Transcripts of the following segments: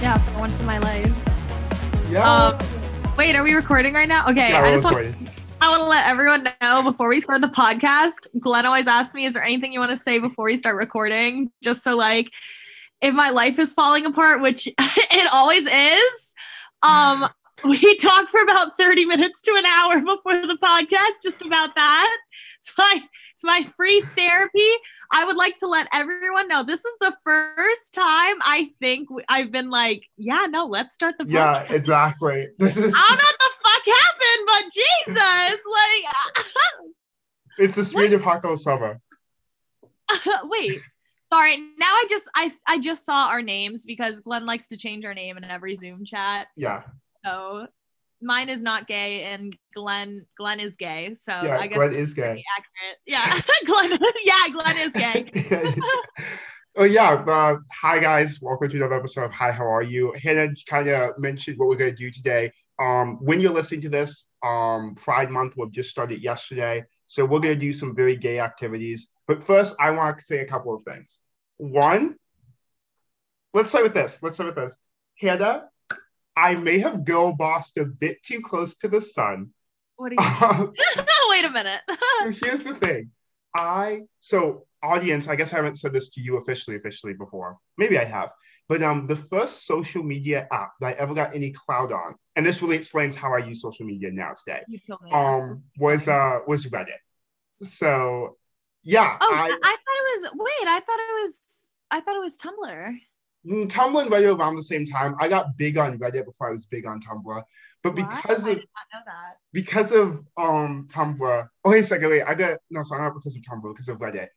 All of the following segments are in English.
Yeah, for once in my life. Yeah. Um, wait, are we recording right now? Okay, yeah, I just want. I want to let everyone know before we start the podcast. Glen always asks me, "Is there anything you want to say before we start recording?" Just so like, if my life is falling apart, which it always is, um, we talk for about thirty minutes to an hour before the podcast, just about that. It's my it's my free therapy. I would like to let everyone know this is the first time I think I've been like, yeah, no, let's start the Yeah, exactly. This is I don't know what the fuck happened, but Jesus, like, it's the spirit of Hako Summer. wait. Sorry. Now I just I I just saw our names because Glen likes to change our name in every Zoom chat. Yeah. So mine is not gay and Glen Glen is gay. So Yeah, I guess Glen is gay. Yeah, Glen. Yeah, Glen is gay. oh yeah, uh, hi guys, welcome to another episode of Hi, how are you? Hannah kind of mentioned what we're gonna do today. Um, when you're listening to this, um, Pride Month will just started yesterday, so we're gonna do some very gay activities. But first, I want to say a couple of things. One, let's start with this. Let's start with this. Hannah, I may have girl bossed a bit too close to the sun. What do you? Wait a minute. So here's the thing. I so audience, I guess I haven't said this to you officially, officially before. Maybe I have. But um, the first social media app that I ever got any cloud on, and this really explains how I use social media now today, you me. um, was uh was Reddit. So yeah, oh, I I, I thought it was. Wait, I thought it was. I thought it was Tumblr. Mm, Tumblr and Reddit around the same time. I got big on Reddit before I was big on Tumblr. But because of did know that. because of um Tumblr. Oh, wait a second, wait. I got no, sorry, not because of Tumblr, because of Reddit.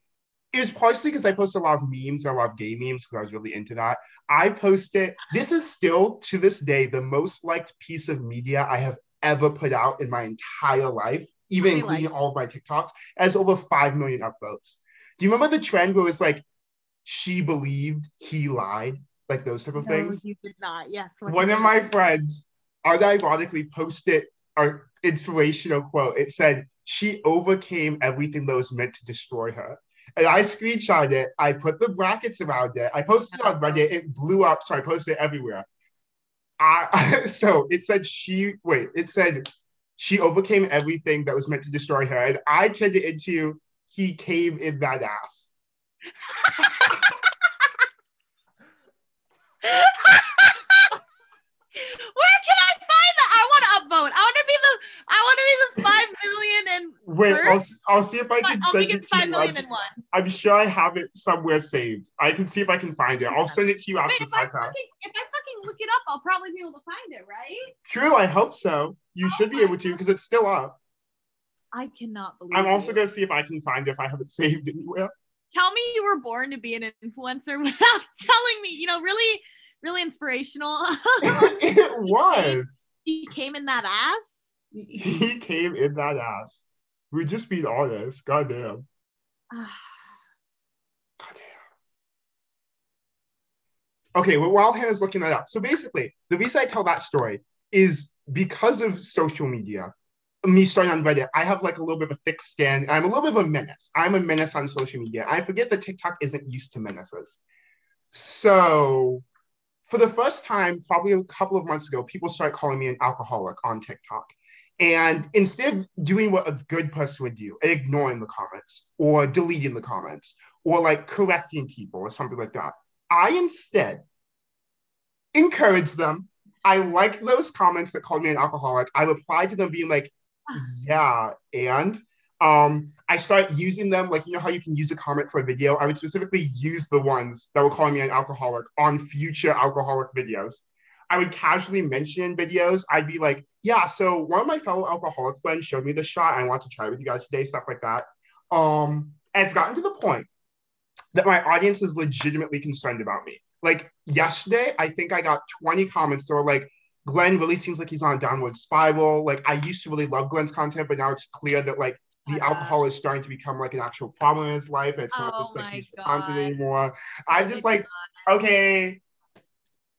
It was partially because I posted a lot of memes, a lot of gay memes, because I was really into that. I posted. This is still to this day the most liked piece of media I have ever put out in my entire life, even Really including like- all of my TikToks. Has over five million upvotes. Do you remember the trend where it was like she believed he lied, like those type of No, things? you did not. Yes. one of my friends unironically posted an inspirational quote. It said, She overcame everything that was meant to destroy her. And I screenshot it. I put the brackets around it. I posted it on Reddit. It blew up, so I posted it everywhere. I, so it said she wait. It said she overcame everything that was meant to destroy her, and I turned it into he came in that ass. Where can I find that? I want to upvote. I want to be the. I want to be the five million and. Wait, I'll, I'll see if I can I'll send it to you. million I'm- and one. I'm sure I have it somewhere saved. I can see if I can find it. I'll send it to you after Wait, the if I podcast. fucking if I fucking look it up, I'll probably be able to find it, right? True, I hope so. You oh should be able to because it's still up. I cannot believe. I'm also gonna see if I can find it if I have it saved anywhere. Tell me you were born to be an influencer without telling me. You know, really, really inspirational. it was. he came in that ass. He came in that ass. We're just being honest. Goddamn. Goddamn. Okay, well, while Hannah's looking that up, so basically, the reason I tell that story is because of social media. Me starting on Reddit, I have like a little bit of a thick skin. I'm a little bit of a menace. I'm a menace on social media. I forget that TikTok isn't used to menaces. So, for the first time, probably a couple of months ago, people started calling me an alcoholic on TikTok. And instead of doing what a good person would do, ignoring the comments or deleting the comments or like correcting people or something like that, I instead encourage them. I like those comments that called me an alcoholic. I replied to them being like, yeah, and um, I start using them like you know how you can use a comment for a video. I would specifically use the ones that were calling me an alcoholic on future alcoholic videos. I would casually mention videos. I'd be like, yeah, so one of my fellow alcoholic friends showed me the shot. I want to try it with you guys today, stuff like that. Um, and it's gotten to the point that my audience is legitimately concerned about me. Like yesterday, I think I got 20 comments that were like, Glen really seems like he's on a downward spiral. Like I used to really love Glen's content, but now it's clear that like the Yeah. alcohol is starting to become like an actual problem in his life. And it's not Oh just like he's content God. anymore. I'm just like, okay,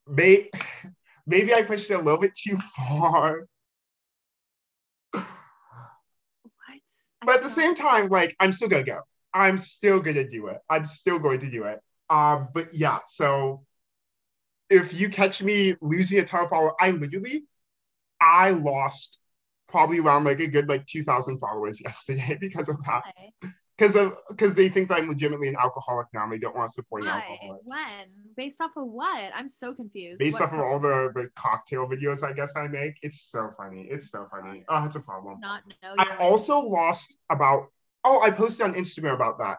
may- maybe I pushed it a little bit too far. What? But at the same time, like I'm still gonna go. I'm still gonna do it. I'm still going to do it. Um, but yeah, so if you catch me losing a ton of followers, I literally, I lost probably around like a good like 2,000 followers yesterday because of that. Because of because they think that I'm legitimately an alcoholic now and they don't want to support an Why? alcoholic. When? Based off of what? I'm so confused. Based What off of all the, the cocktail videos I guess I make, it's so funny. It's so funny. Oh, it's a problem. not know. I also lost about oh, I posted on Instagram about that.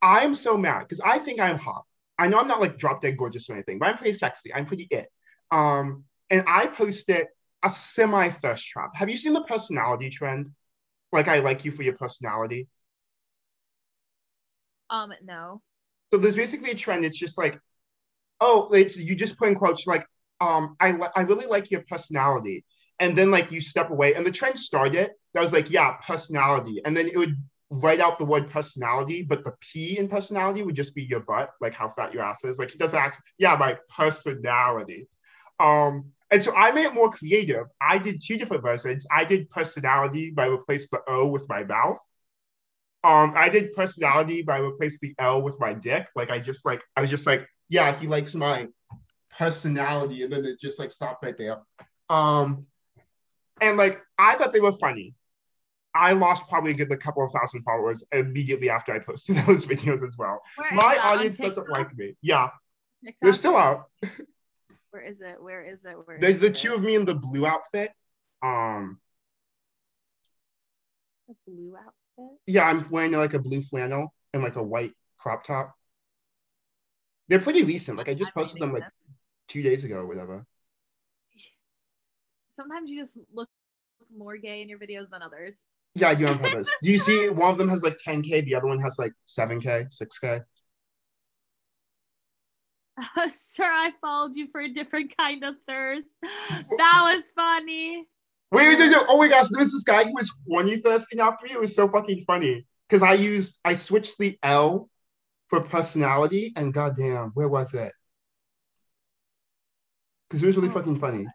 I'm so mad because I think I'm hot. I know I'm not like drop dead gorgeous or anything, but I'm pretty sexy. I'm pretty it. Um, and I posted a semi thirst trap. Have you seen the personality trend? Like I like you for your personality. um no. So there's basically a trend. It's just like, oh, it's you just put in quotes like, um, I li- I really like your personality, and then like you step away, and the trend started. That was like, yeah, personality, and then it would write out the word personality, but the P in personality would just be your butt, like how fat your ass is. Like he doesn't act, yeah, my personality. Um, and so I made it more creative. I did two different versions. I did personality by replace the O with my mouth. Um, I did personality by replace the L with my dick. Like I just like I was just like, yeah, he likes my personality, and then it just like stopped right there. Um, and like I thought they were funny. I lost probably a good like, couple of thousand followers immediately after I posted those videos as well. Where My audience doesn't like me. Yeah, TikTok? they're still out. Where is it? Where is it? Where There's the it? two of me in the blue outfit. Um, The blue outfit. yeah, I'm wearing like a blue flannel and like a white crop top. They're pretty recent. Like I just I'm posted them like them. two days ago or whatever. Sometimes you just look more gay in your videos than others. Yeah, I do on purpose. do you see one of them has like 10k, the other one has like 7k, 6k? Sir, I followed you for a different kind of thirst. That was funny. Wait, wait, wait, wait. Oh my gosh, there was this guy who was horny thirsting after me. It was so fucking funny. Because I used I switched the L for personality and goddamn, where was it? Because it was really Oh. fucking funny.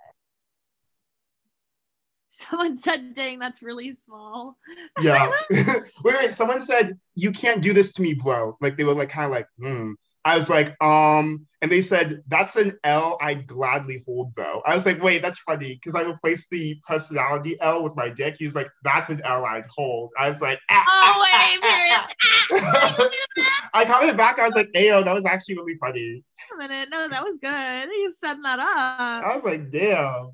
Someone said, dang, that's really small. Yeah. wait, wait. Someone said, you can't do this to me, bro. Like they were like kind of like, hmm. I was like, um, and they said, that's an L I'd gladly hold though. I was like, wait, that's funny because I replaced the personality L with my dick. He was like, that's an L I'd hold. I was like, ah, Oh, ah, wait, ah, period. ah, ah. I commented back. I was like, ayo, that was actually really funny. Wait a minute. No, that was good. You set that up. I was like, damn.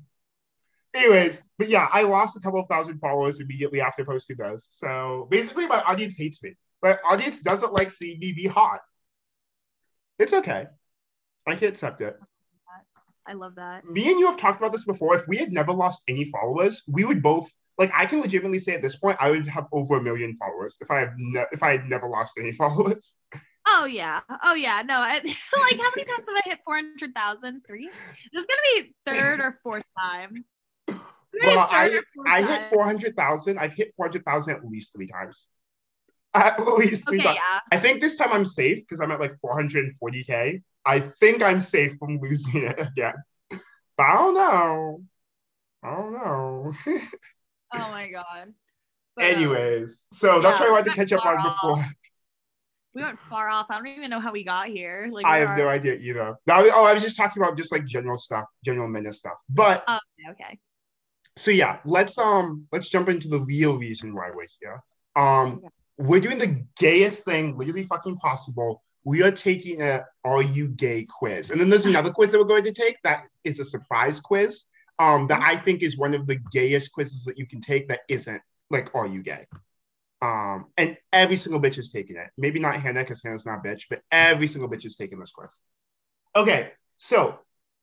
Anyways, but yeah, I lost a couple of thousand followers immediately after posting those. So basically, my audience hates me. My audience doesn't like seeing me be hot. It's okay. I can accept it. I love that. Me and you have talked about this before. If we had never lost any followers, we would both like. I can legitimately say at this point, I would have over a million followers if I have ne- if I had never lost any followers. Oh yeah. Oh yeah. No, I, like how many times have I hit 400,000? Three? This is gonna be third or fourth time. It's gonna be Well, I I hit four hundred thousand. I've hit four hundred thousand at least three times. At least three Okay, times. yeah. I think this time I'm safe because I'm at like 440k. I think I'm safe from losing it again. But I don't know. I don't know. Oh my god. But, um, Anyways, so that's yeah, what I wanted to catch up on before. we went far off. I don't even know how we got here. Like I have are- no idea either. Now, oh, I was just talking about just like general stuff, general menace stuff. But Oh, okay. So yeah, let's um let's jump into the real reason why we're here. Um, Okay. we're doing the gayest thing literally fucking possible. We are taking a Are You Gay quiz, and then there's another quiz that we're going to take that is a surprise quiz. Um, that I think is one of the gayest quizzes that you can take that isn't like Are You Gay? Um, and every single bitch is taking it. Maybe not Hannah because Hannah's not a bitch, but every single bitch is taking this quiz. Okay, so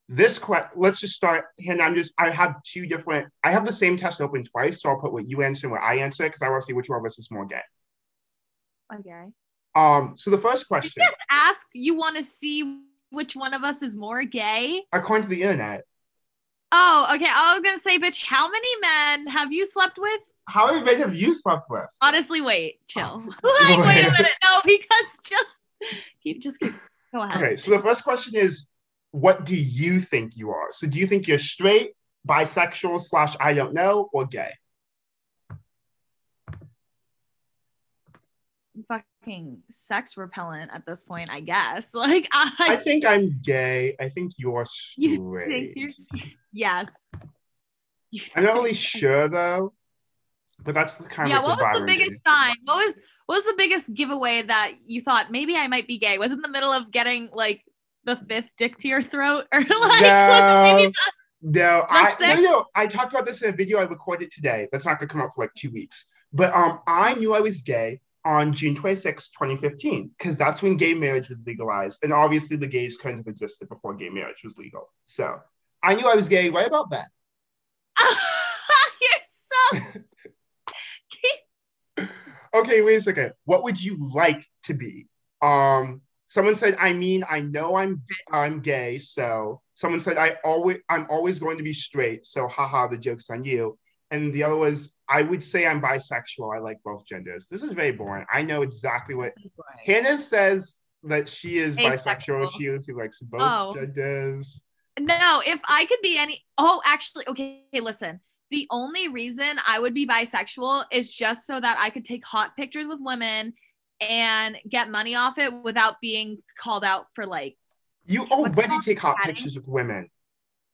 this question, let's just start. Hannah, I'm just, I have two different, I have the same test open twice, so I'll put what you answer and what I answer because I want to see which one of us is more gay. Okay. Um, so the first question, you just ask you want to see which one of us is more gay? according to the internet, Oh, okay. I was gonna say, bitch, how many men have you slept with? how many men have you slept with? Honestly, wait, chill. Like, wait a minute. No, because just keep just keep go ahead. Okay, so the first question is, what do you think you are? So do you think you're straight, bisexual, slash I don't know, or gay? fucking sex repellent at this point, I guess. Like I, I think I'm gay. I think you're you straight. think you're straight? yes. I'm not really sure though, but that's the kind Yeah, of yeah. what was the biggest sign? What was what was the biggest giveaway that you thought maybe I might be gay? Was in the middle of getting like the fifth dick to your throat? Or like maybe No, I no, no, I talked about this in a video I recorded today. That's not gonna come out for like two weeks. But um, I knew I was gay on June 26, 2015, because that's when gay marriage was legalized. And obviously the gays couldn't have existed before gay marriage was legal. So I knew I was gay right about that. You're so Okay, wait a second. What would you like to be? Um, someone said, I mean, I know I'm I'm gay, so someone said I always I'm always going to be straight, so haha, the joke's on you. And the other was, I would say I'm bisexual. I like both genders. This is very boring. I know exactly what Hannah says that she is bisexual. Asexual. She, she likes both Oh. genders. No, if I could be any oh actually okay, listen. The only reason I would be bisexual is just so that I could take hot pictures with women and get money off it without being called out for like You already take hot pictures with women.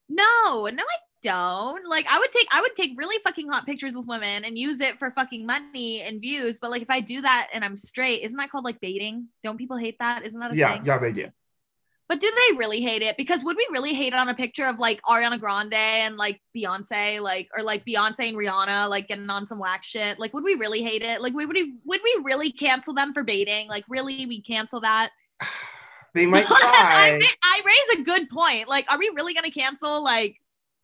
no, no I don't. Like I would take I would take really fucking hot pictures with women and use it for fucking money and views, but like if I do that and I'm straight, isn't that called like baiting? Don't people hate that? Isn't that a Yeah, thing? yeah, they do. But do they really hate it? Because would we really hate it on a picture of like Ariana Grande and like Beyonce, like or like Beyonce and Rihanna, like getting on some whack shit? Like, would we really hate it? Like, would we would we really cancel them for baiting? Like, really, we cancel that? They might I. I raise a good point. Like, are we really gonna cancel? Like,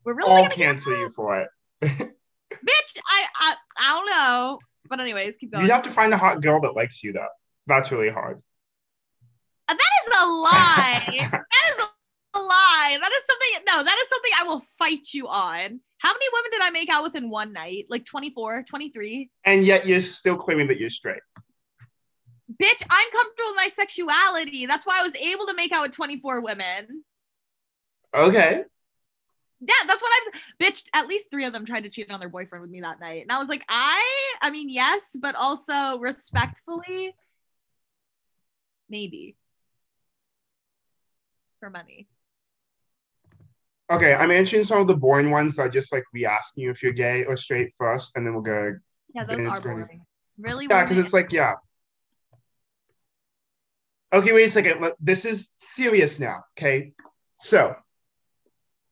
we're really I'll gonna cancel you for it. bitch? I, I I don't know. But anyways, keep going. You have to find a hot girl that likes you, though. That's really hard. That is a lie. that is a lie. That is something. No, that is something I will fight you on. How many women did I make out with in one night? Like 24, 23? And yet you're still claiming that you're straight. Bitch, I'm comfortable with my sexuality. That's why I was able to make out with 24 women. Okay. Yeah, that's what I'm bitch. At least three of them tried to cheat on their boyfriend with me that night. And I was like, I I mean, yes, but also respectfully, maybe. For money. Okay, I'm answering some of the boring ones that are just like we asking you if you're gay or straight first, and then we'll go. Yeah, those are boring. Really? Yeah, because it's like, yeah. Okay, wait a second. This is serious now. Okay. So,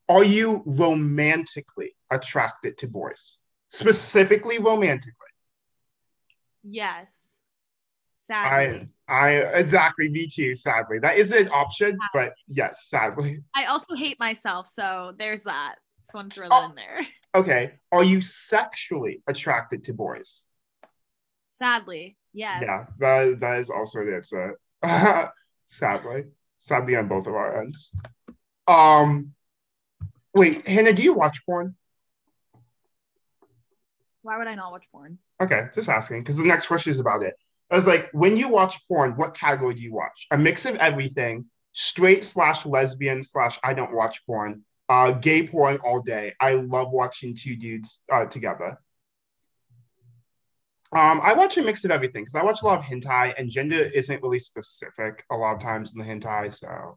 are you romantically attracted to boys? Specifically romantically? Yes. I, Sadly. I, exactly. Me too, sadly. That is an option, but yes, sadly. I, also hate myself, so there's that. Just want to throw Oh. in there. Okay. Are you sexually attracted to boys? Sadly, yes. Yeah, that, that is also an answer. Sadly. Sadly on both of our ends. Um wait, Hannah, do you watch porn? Why would I not watch porn? Okay, just asking, because the next question is about it. I was like, when you watch porn, what category do you watch? A mix of everything, straight slash lesbian slash I don't watch porn, uh, gay porn all day. I love watching two dudes uh, together. Um, I watch a mix of everything because I watch a lot of hentai, and gender isn't really specific a lot of times in the hentai. So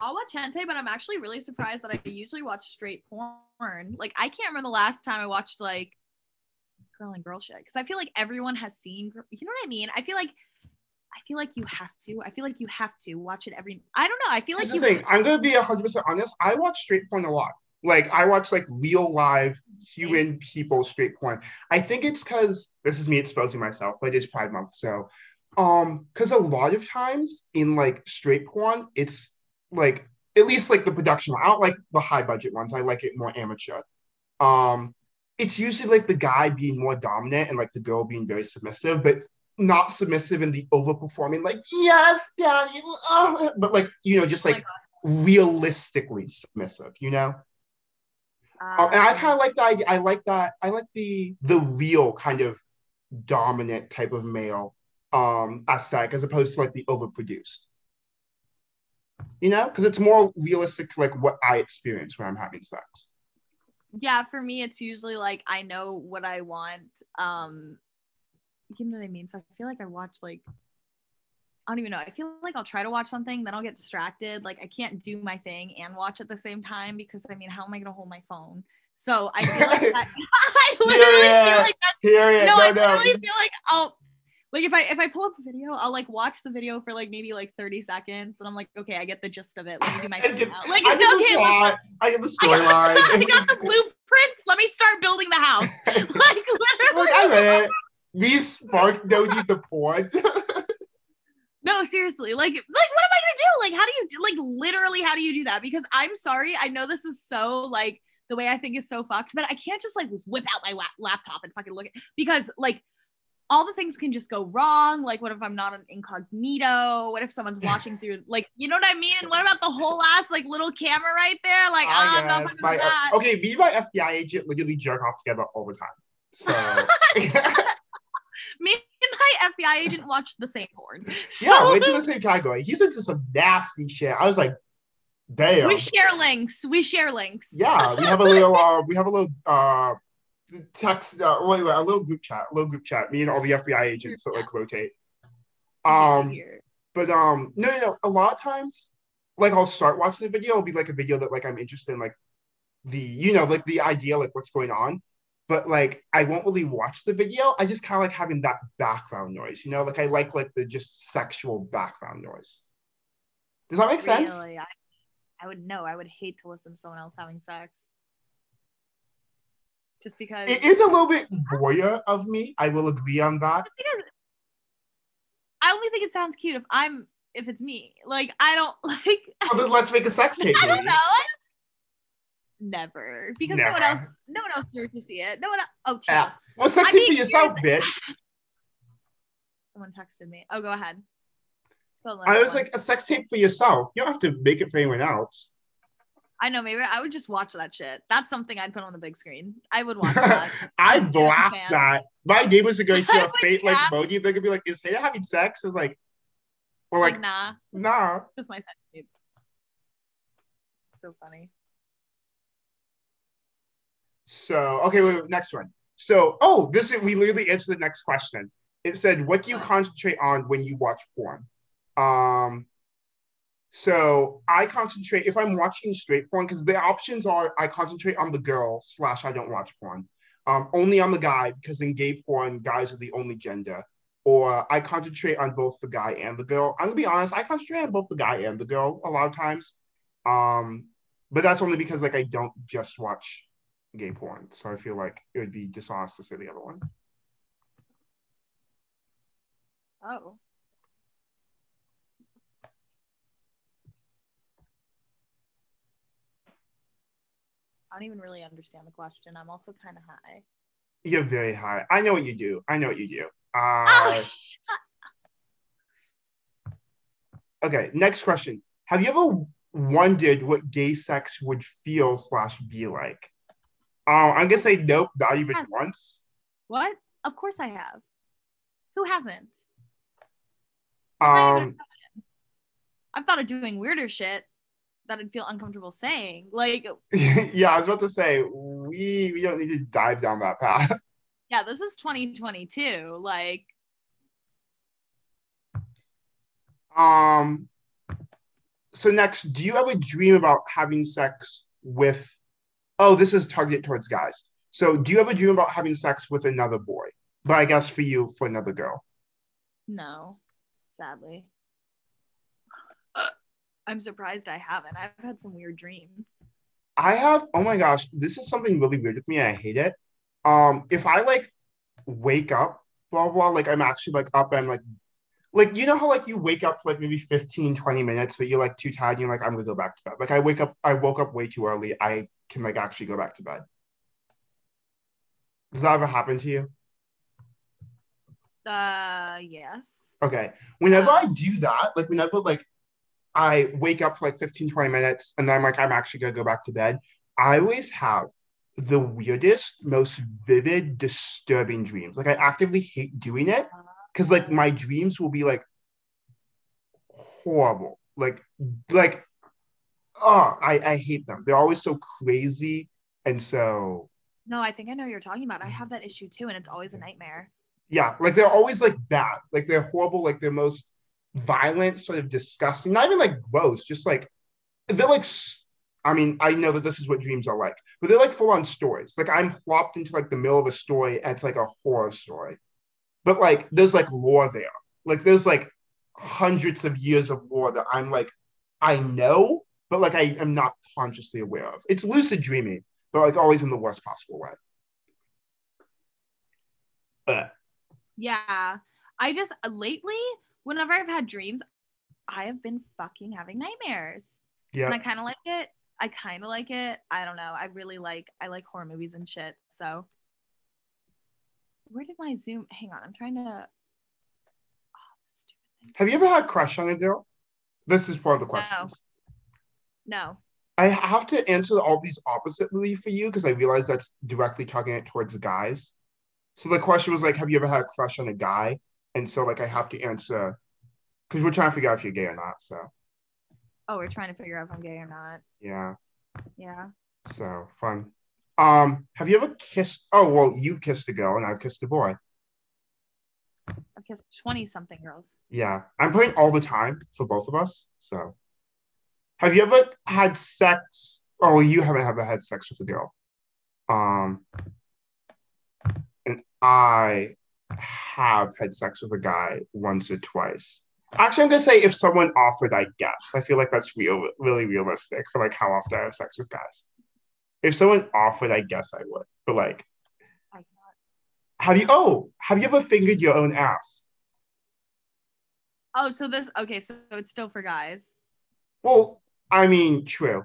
I'll watch hentai, but I'm actually really surprised that I usually watch straight porn. Like I can't remember the last time I watched like girl and girl shit because I feel like everyone has seen. You know what I mean? I feel like I feel like you have to. I feel like you have to watch it every. I don't know. I feel like Here's you. thing. I'm gonna be hundred percent honest. I watch straight porn a lot. Like I watch like real live human people straight porn. I think it's because this is me exposing myself, but it's Pride Month, so um, because a lot of times in like straight porn, it's like at least like the production. I don't like the high budget ones. I like it more amateur. Um, it's usually like the guy being more dominant and like the girl being very submissive, but not submissive in the overperforming, like yes, daddy, uh, but like you know, just Oh like realistically submissive, you know. Um, and I Um, kind of like the idea. I like that. I like the the real kind of dominant type of male um aesthetic as opposed to like the overproduced. You know, because it's more realistic to like what I experience when I'm having sex. Yeah for me it's usually like i know what i want um you know what i mean so i feel like i watch like I don't even know. I feel like I'll try to watch something, then I'll get distracted. Like I can't do my thing and watch at the same time because I mean, how am I gonna hold my phone? So I feel like that, I literally Yeah. feel like that's it. no, No, I no. literally feel like I'll like if I if I pull up the video, I'll like watch the video for like maybe like 30 seconds and I'm like, okay, I get the gist of it. Let me do my I get-. Like I get the okay, plot. I get the storyline. I got the blueprints. Let me start building the house. Like literally. Like, I read it. These spark no need the porn. No, seriously. Like, like what am I gonna do? Like, how do you do like literally how do you do that? Because I'm sorry, I know this is so like the way I think is so fucked, but I can't just like whip out my lap- laptop and fucking look at because like all the things can just go wrong. Like, what if I'm not an incognito? What if someone's watching through like you know what I mean? What about the whole ass like little camera right there? Like, I ah, I'm not guess. fucking My- with that. okay, me and my FBI agent literally jerk off together all the time. So Me and my FBI agent watched the same porn. So yeah, we do the same category. He's into some nasty shit. I was like, damn. we share links. We share links. yeah, we have a little uh we have a little uh text uh wait, wait, a little group chat, a little group chat. Me and all the FBI agents that like rotate. Um but um no no no a lot of times like I'll start watching the video, it'll be like a video that like I'm interested in like the you know like the idea like what's going on. But like I won't really watch the video. I just kind of like having that background noise, you know, like I like like the just sexual background noise. Does that make sense? Really? I, I would know. I would hate to listen to someone else having sex. Just because. It is a little bit voyeur of me. I will agree on that. because I only think it sounds cute if I'm if it's me. Like I don't like. Well, then let's make a sex tape. I don't know. Never, because no one else, no one else deserves to see it. No one. Else, Oh, chill. Yeah. Well, sex tape for yourself, bitch. Someone texted me. Oh, go ahead. I was one. like, a sex tape for yourself. You don't have to make it for anyone else. I know. Maybe I would just watch that shit. That's something I'd put on the big screen. I would watch that. I I'm blast that. My neighbors are going through a fate like yeah. They're gonna be like, "Is Thea having sex?" I was like, "Well, like, like, nah, nah." that's my sex tape. So funny. So okay, wait, wait, next one. So oh, this is we literally answered the next question. It said, "What do you concentrate on when you watch porn?" Um, so I concentrate if I'm watching straight porn because the options are I concentrate on the girl slash I don't watch porn. Um, only on the guy because in gay porn, guys are the only gender. Or I concentrate on both the guy and the girl. I'm gonna be honest, I concentrate on both the guy and the girl a lot of times. Um, but that's only because like I don't just watch gay porn. So I feel like it would be dishonest to say the other one. Oh. I don't even really understand the question. I'm also kind of high. You're very high. I know what you do. I know what you do. Oh, Uh, sh- okay, next question. Have you ever wondered what gay sex would feel slash be like? Uh, I'm gonna say nope, not even once. what? Of course I have. Who hasn't? not even a Um, I've thought of doing weirder shit that I'd feel uncomfortable saying. Like, yeah, I was about to say we we don't need to dive down that path. yeah, this is 2022. Like, Um, so next, do you ever dream about having sex with? Oh, this is targeted towards guys. So, do you ever dream about having sex with another boy? But I guess for you, for another girl. no, sadly. I'm surprised I haven't. I've had some weird dreams. I have. Oh my gosh, this is something really weird with me. I hate it. Um, if I like wake up, blah blah, like I'm actually like up and like. Like you know how like you wake up for like maybe 15 20 minutes but you're like too tired and you're like I'm gonna go back to bed like I wake up I woke up way too early I can like actually go back to bed does that ever happen to you Uh, yes. Okay. Whenever. I do that, like whenever like I wake up for like 15, 20 minutes and then I'm like, I'm actually gonna go back to bed, I always have the weirdest, most vivid, disturbing dreams. Like I actively hate doing it because like my dreams will be like horrible. Like like oh, I, I hate them. They're always so crazy and so No, I think I know what you're talking about. I have that issue too, and it's always a nightmare. yeah, like they're always like bad. Like they're horrible, like they're most violent, sort of disgusting, not even like gross, just like they're like. I mean, I know that this is what dreams are like, but they're like full on stories. Like I'm plopped into like the middle of a story and it's like a horror story. But like there's like lore there. Like there's like hundreds of years of lore that I'm like, I know, but like I am not consciously aware of. It's lucid dreaming, but like always in the worst possible way. But Yeah. I just uh, lately, whenever I've had dreams, I have been fucking having nightmares. Yeah. And I kind of like it. I kind of like it. I don't know. I really like I like horror movies and shit. So where did my zoom? Hang on. I'm trying to oh, stupid have you ever had a crush on a girl? This is part of the questions. No. I have to answer all these oppositely for you because I realize that's directly talking it towards the guys. So the question was like, have you ever had a crush on a guy? And so like I have to answer because we're trying to figure out if you're gay or not. So Oh, we're trying to figure out if I'm gay or not. yeah, Yeah. so fun. Um, have you ever kissed? Oh well, you've kissed a girl and I've kissed a boy. I've kissed 20 something girls. Yeah, I'm putting all the time for both of us. So, have you ever had sex? Oh, you haven't ever had sex with a girl. Um, and I have had sex with a guy once or twice. Actually, I'm gonna say if someone offered, I guess. I feel like that's real, really realistic for like how often I have sex with guys. If someone offered, I guess I would. But like, have you? Oh, have you ever fingered your own ass? Oh, so this okay, so it's still for guys. Well, I mean, true.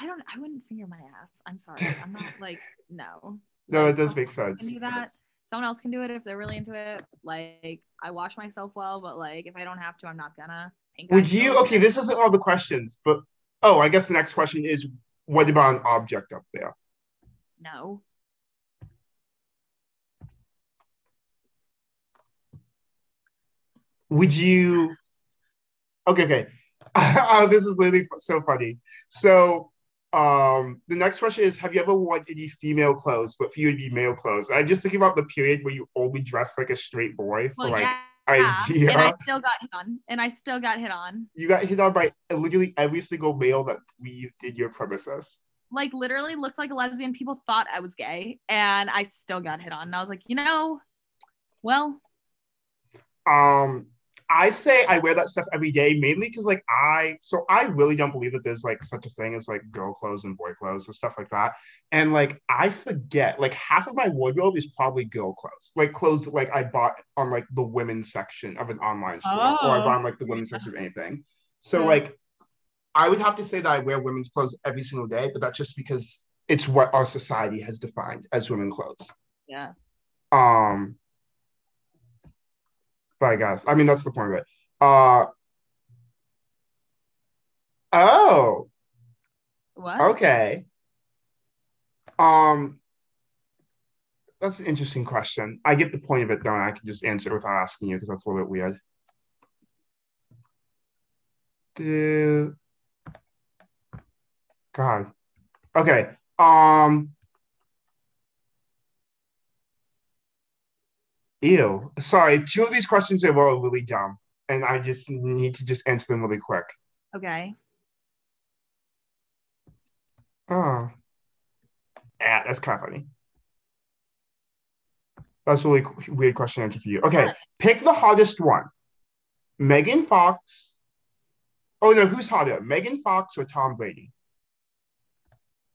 I don't I wouldn't finger my ass. I'm sorry. I'm not like no. No, it does make sense. Do that. Someone else can do it if they're really into it. Like I wash myself well, but like if I don't have to, I'm not gonna. Would you? Okay, this isn't all the questions, but oh, I guess the next question is what about an object up there? No. Would you? Okay, okay. oh, this is literally so funny. So, um, the next question is: Have you ever worn any female clothes, but for you to be male clothes? I'm just thinking about the period where you only dressed like a straight boy for Well, like yeah. a year. And I still got hit on. And I still got hit on. You got hit on by literally every single male that breathed in your premises. Like literally looked like a lesbian. People thought I was gay. And I still got hit on. And I was like, you know, well, Um, I say I wear that stuff every day, mainly because like I so I really don't believe that there's like such a thing as like girl clothes and boy clothes and stuff like that. And like I forget, like half of my wardrobe is probably girl clothes, like clothes that like I bought on like the women's section of an online store, or I Oh. buy on like the women's section of anything. So Yeah. like I would have to say that I wear women's clothes every single day, but that's just because it's what our society has defined as women clothes. yeah. Um, but I guess I mean that's the point of it. Uh oh, What? okay. Um, that's an interesting question. I get the point of it though, and I can just answer it without asking you because that's a little bit weird. Do God. Okay. Um. Ew. Sorry, two of these questions are all really dumb, and I just need to just answer them really quick. Okay. Oh. Yeah, that's kind of funny. That's a really weird question to answer for you. Okay, pick the hottest one. Megan Fox. Oh no, who's hotter? Megan Fox or Tom Brady?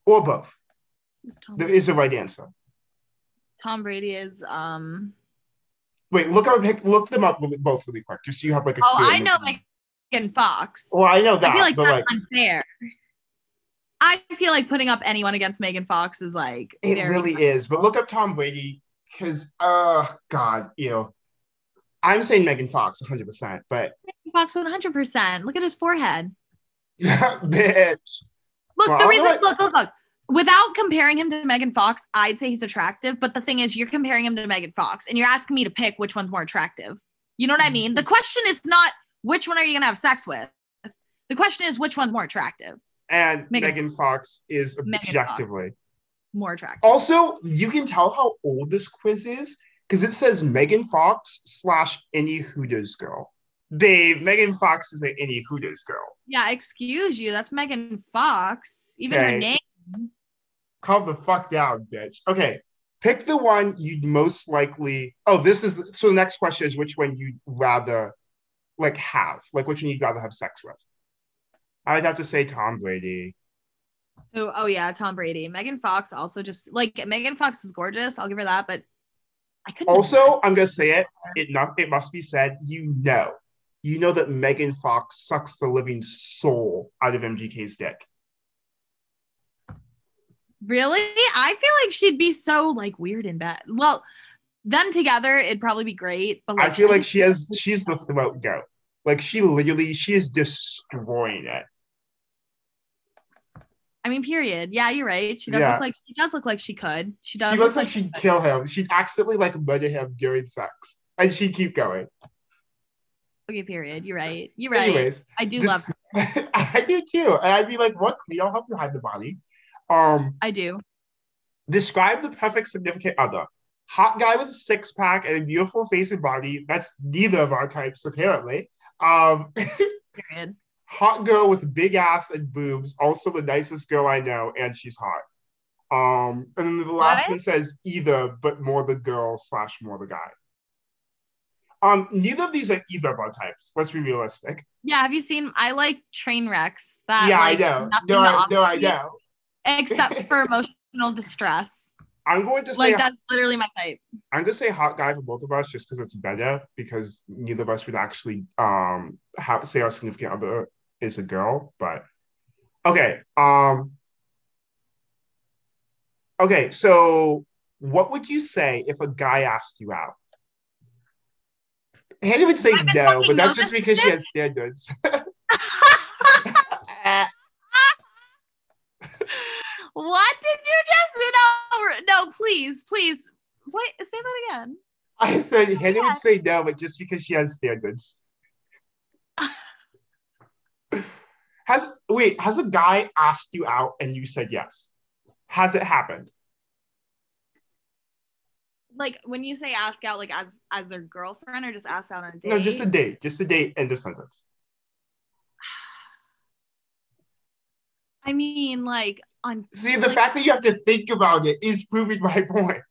Or both. There is a right answer. Tom Brady is um Wait, look up look them up both really quick, just so you have like a Oh, clear I know image. Megan Fox. Well, I know that, I feel like that's like unfair. I feel like putting up anyone against Megan Fox is like it really is. But look up Tom Brady because, uh, God, you know, I'm saying Megan Fox 100, percent but Megan Fox 100%. Look at his forehead. bitch. Look, Well, the reason, look, look, look. Without comparing him to Megan Fox, I'd say he's attractive. But the thing is, you're comparing him to Megan Fox, and you're asking me to pick which one's more attractive. You know what I mean? Mm-hmm. The question is not which one are you gonna have sex with. The question is which one's more attractive, And Megan Megan, Fox. Is Megan Fox. objectively. more attractive. Also, you can tell how old this quiz is because it says Megan Fox slash any Hooters girl. Babe, Megan Fox is an any Hooters girl. Yeah, excuse you. That's Megan Fox. Even Okay. her name. Calm the fuck down, bitch. Okay. Pick the one you'd most likely. Oh, this is so. The next question is which one you'd rather like have, like which one you'd rather have sex with. I'd have to say Tom Brady. Oh, oh yeah, Tom Brady. Megan Fox also just like Megan Fox is gorgeous. I'll give her that, but I couldn't. Also, I'm gonna say it. It not. It must be said. You know, you know that Megan Fox sucks the living soul out of MGK's dick. Really, I feel like she'd be so like weird in bed. Well, them together, it'd probably be great. But I feel like she has. She's the throat goat. Like she literally, she is destroying it. I mean, period. Yeah, you're right. She does Yeah. look like she does look like she could. She does. She look looks like she'd kill him. She'd accidentally like murder him during sex, and she'd keep going. Okay, period. You're right. You're right. Anyways, I do this- love her. I do too, and I'd be like, "What? Queen? I'll help you hide the body." Um, I do. describe the perfect significant other. Hot guy with a six pack and a beautiful face and body. That's neither of our types, apparently. Um, Period. hot girl with big ass and boobs. Also the nicest girl I know, and she's hot. Um, and then the last What? one says either, but more the girl slash more the guy. Um, neither of these are either of our types. Let's be realistic. Yeah. Have you seen? I like train wrecks. That yeah, like, I know. No, I, no, I know. Except for emotional distress. I'm going to say Like that's literally my type. I'm gonna say hot guy for both of us just because it's better because neither of us would actually um have say our significant other is a girl, but okay. Um okay, so what would you say if a guy asked you out? Hannah would say no, but that's just because she has standards. What did you just no no please please wait say that again. I said Hannah Yeah. would say no, but just because she has standards. has wait, has a guy asked you out and you said yes? Has it happened? Like when you say ask out like as as their girlfriend or just ask out on a date. No, just a date. Just a date, end of sentence. I mean like on See, the fact that you have to think about it is proving my point.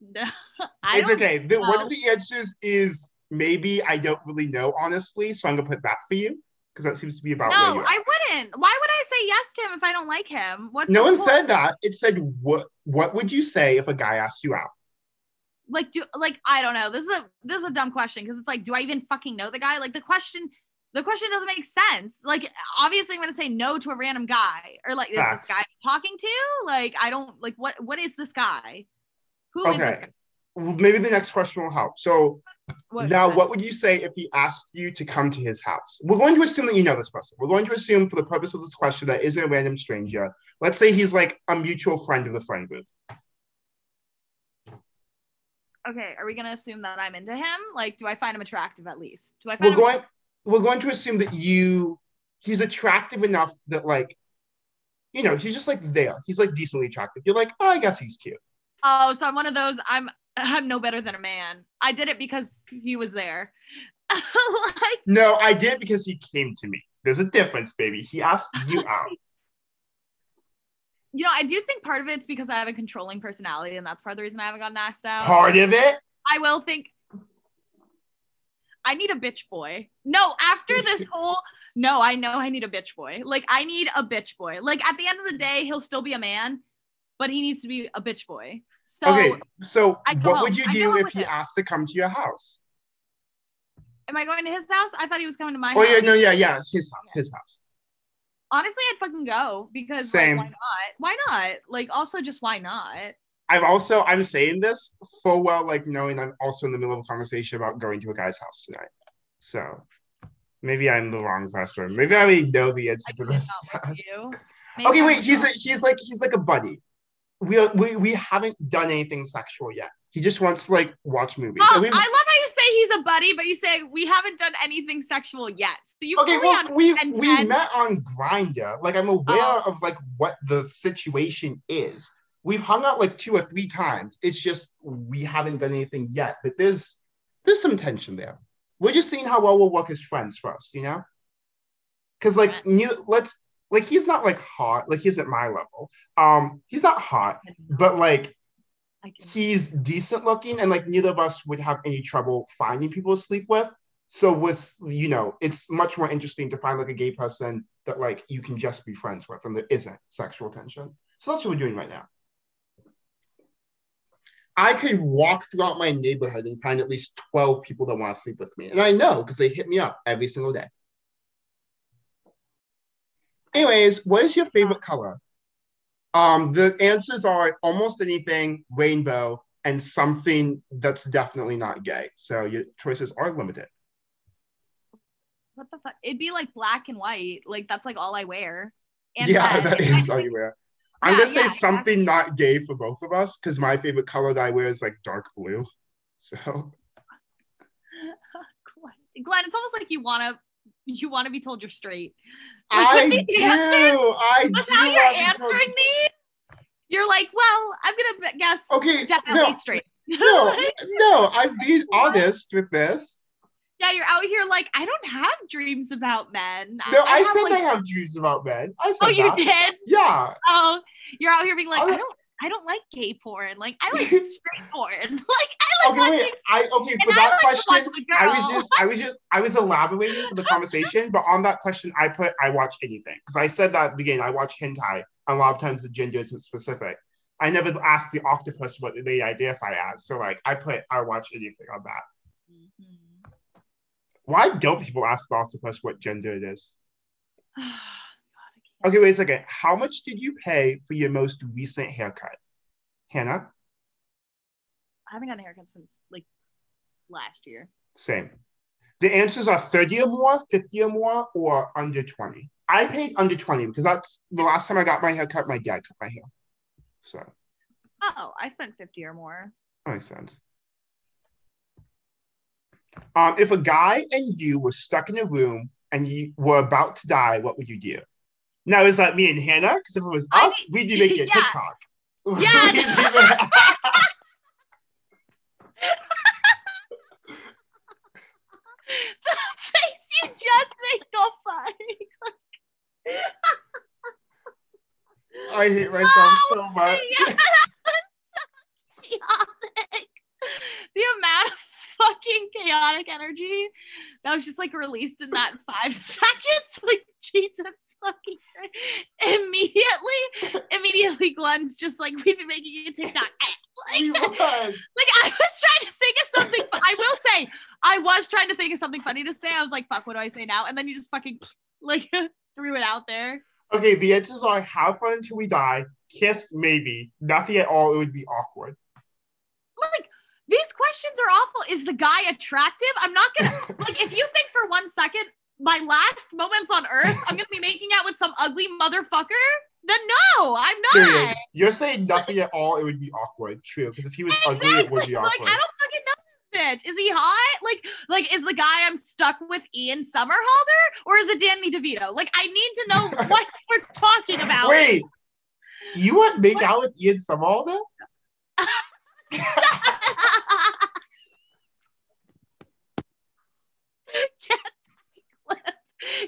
no, I it's okay. The, one of the answers is maybe I don't really know, honestly. So I'm gonna put that for you because that seems to be about No. I wouldn't. Why would I say yes to him if I don't like him? What's no one point? said that. It said what what would you say if a guy asked you out? like do like I don't know. This is a this is a dumb question because it's like, do I even fucking know the guy? Like the question, the question doesn't make sense. Like obviously I'm gonna say no to a random guy. Or like, is this guy I'm talking to? Like, I don't like what what is this guy? Who is this Okay. guy? Well, maybe the next question will help. So What- now, what would you say if he asked you to come to his house? We're going to assume that you know this person. We're going to assume, for the purpose of this question, that isn't a random stranger. Let's say he's like a mutual friend of the friend group. Okay, are we gonna assume that I'm into him? Like, do I find him attractive at least? Do I find We're him going. We're going to assume that you. He's attractive enough that, like, you know, he's just like there. He's like decently attractive. You're like, oh, I guess he's cute. Oh, so I'm one of those. I'm I'm no better than a man. I did it because he was there. like, No, I did because he came to me. There's a difference, baby. He asked you out. you know, I do think part of it's because I have a controlling personality, and that's part of the reason I haven't gotten asked out. Part of it. I will think I need a bitch boy. No, after this whole no, I know I need a bitch boy. Like I need a bitch boy. Like at the end of the day, he'll still be a man, but he needs to be a bitch boy. So okay, so what home. would you do if he it. asked to come to your house? am I going to his house? I thought he was coming to my oh, house. Oh house. yeah, no, yeah, yeah, his house, his house. Honestly, I'd fucking go because Same. like why not? Why not? Like also just why not? I'm also I'm saying this full well, like knowing I'm also in the middle of a conversation about going to a guy's house tonight. So maybe I'm the wrong person. Maybe I already know the answer to this. not with you. Maybe okay, wait. He's a, he's like he's like a buddy. We, are, we we haven't done anything sexual yet. He just wants to like watch movies. Oh, I love how you say he's a buddy, but you say we haven't done anything sexual yet. So you okay, well, we we met on Grindr. Like I'm aware Oh. of like what the situation is. We've hung out like two or three times. It's just we haven't done anything yet. But there's there's some tension there. We're just seeing how well we'll work as friends first, you know? Because like new, let's like he's not like hot, like he's at my level. Um, he's not hot, but like he's decent looking, and like neither of us would have any trouble finding people to sleep with. So with you know, it's much more interesting to find like a gay person that like you can just be friends with, and there isn't sexual tension. So that's what we're doing right now. I could walk throughout my neighborhood and find at least 12 people that want to sleep with me. And I know because they hit me up every single day. Anyways, what is your favorite color? Um, the answers are almost anything, rainbow, and something that's definitely not gay. So your choices are limited. What the fuck? It'd be like black and white. Like that's like all I wear. And yeah, that is all you wear. I'm gonna say yeah, something yeah. not gay for both of us because my favorite color that I wear is like dark blue. So Glen, it's almost like you wanna you wanna be told you're straight. I do. I do. How you're answering these? You're like, well, I'm gonna guess. Okay, definitely no, straight. no, no. I'm being honest with this. Yeah, you're out here like I don't have dreams about men. No, I, I have, said like, I have dreams about men. I oh, said Oh, you that. did? Yeah. Oh, you're out here being like, I, I don't I don't like gay porn. Like I like straight porn. Like I like okay, watching. Wait, I okay for that like question. I was just I was just I was elaborating for the conversation, but on that question, I put I watch anything because I said that at the beginning. I watch hentai. A lot of times the gender isn't specific. I never asked the octopus what they identify as, so like I put I watch anything on that. Why don't people ask the octopus what gender it is? okay, wait a second. How much did you pay for your most recent haircut? Hannah? I haven't gotten a haircut since like last year. Same. The answers are 30 or more, 50 or more, or under 20. I paid under 20 because that's the last time I got my hair cut, my dad cut my hair. So. Oh, I spent 50 or more. That makes sense. Um, if a guy and you were stuck in a room and you were about to die, what would you do? Now, is that me and Hannah? Because if it was us, I, we'd be making a. TikTok. Yeah. the face you just made so funny. I hate myself oh, so much. Yeah. the amount of chaotic energy that was just like released in that five seconds. Like Jesus fucking Christ. Immediately, immediately Glen's just like we've been making a TikTok. Like, like I was trying to think of something. I will say I was trying to think of something funny to say. I was like, fuck, what do I say now? And then you just fucking like threw it out there. Okay, the answers are have fun until we die, kiss maybe, nothing at all, it would be awkward. Like these questions are awful. Is the guy attractive? I'm not gonna like if you think for one second my last moments on earth, I'm gonna be making out with some ugly motherfucker. Then no, I'm not. You're saying nothing at all. It would be awkward. True, because if he was exactly. ugly, it would be awkward. Like I don't fucking know this bitch. Is he hot? Like, like is the guy I'm stuck with Ian Somerhalder or is it Danny DeVito? Like, I need to know what we're talking about. Wait, you want make what? out with Ian Somerhalder? Can't be clip.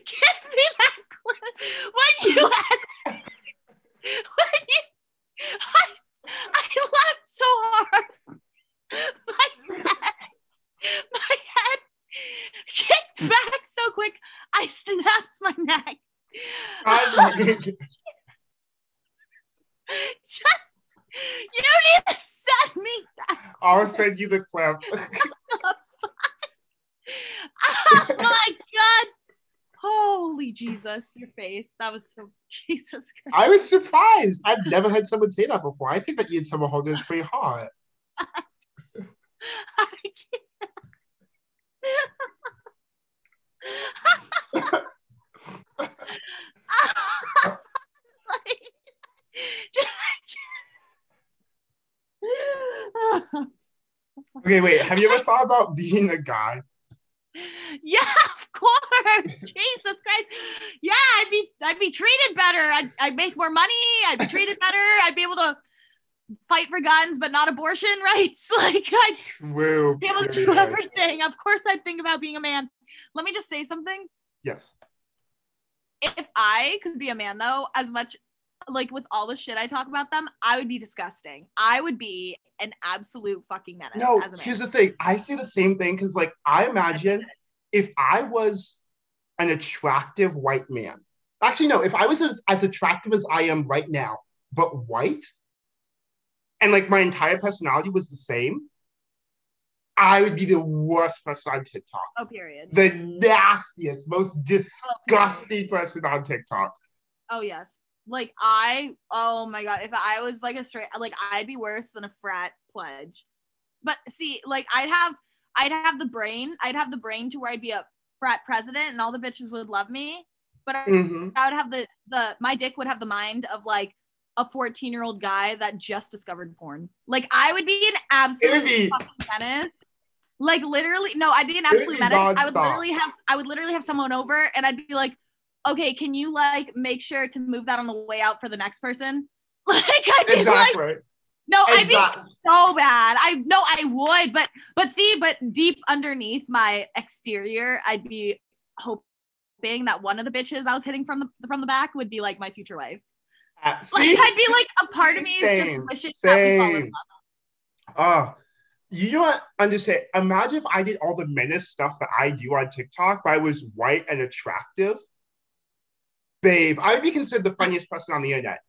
Can't be that clip. When you had, when you, I, I laughed so hard. My head, my head kicked back so quick. I snapped my neck. Just, you don't even send me that. I'll send you the clip. oh my god. Holy Jesus, your face. That was so Jesus Christ. I was surprised. I've never heard someone say that before. I think that Ian Somerhalder is pretty hot. I can't. okay, wait. Have you ever thought about being a guy? Yeah, of course. Jesus Christ. Yeah, I'd be I'd be treated better. I'd, I'd make more money. I'd be treated better. I'd be able to fight for guns but not abortion rights. Like I'd True. be able to do everything. Of course, I'd think about being a man. Let me just say something. Yes. If I could be a man, though, as much like with all the shit I talk about them, I would be disgusting. I would be an absolute fucking menace No, as a man. here's the thing. I say the same thing because, like, I imagine if I was an attractive white man, actually, no, if I was as, as attractive as I am right now, but white, and like my entire personality was the same, I would be the worst person on TikTok. oh, period. The nastiest, most disgusting person on TikTok. Oh yes. Like I, oh my god, if I was like a straight, like I'd be worse than a frat pledge. But see, like I'd have, I'd have the brain, I'd have the brain to where I'd be a frat president and all the bitches would love me. But I, Mhm. I would have the the my dick would have the mind of like a 14 year old guy that just discovered porn. Like I would be an absolute be- fucking menace. Like literally, no, I'd be an absolute be menace. I would literally have I would literally have someone over and I'd be like, okay, can you like make sure to move that on the way out for the next person? Like I'd be like, Exactly. no, I'd be so bad. I no, I would, but but see, but deep underneath my exterior, I'd be hoping that one of the bitches I was hitting from the from the back would be like my future wife. Uh, Like see? I'd be like a part of me is just wishing that we fall in love. Ah, you know what? Understand? Imagine if I did all the menace stuff that I do on TikTok, but I was white and attractive. Babe, I would be considered the funniest person on the internet.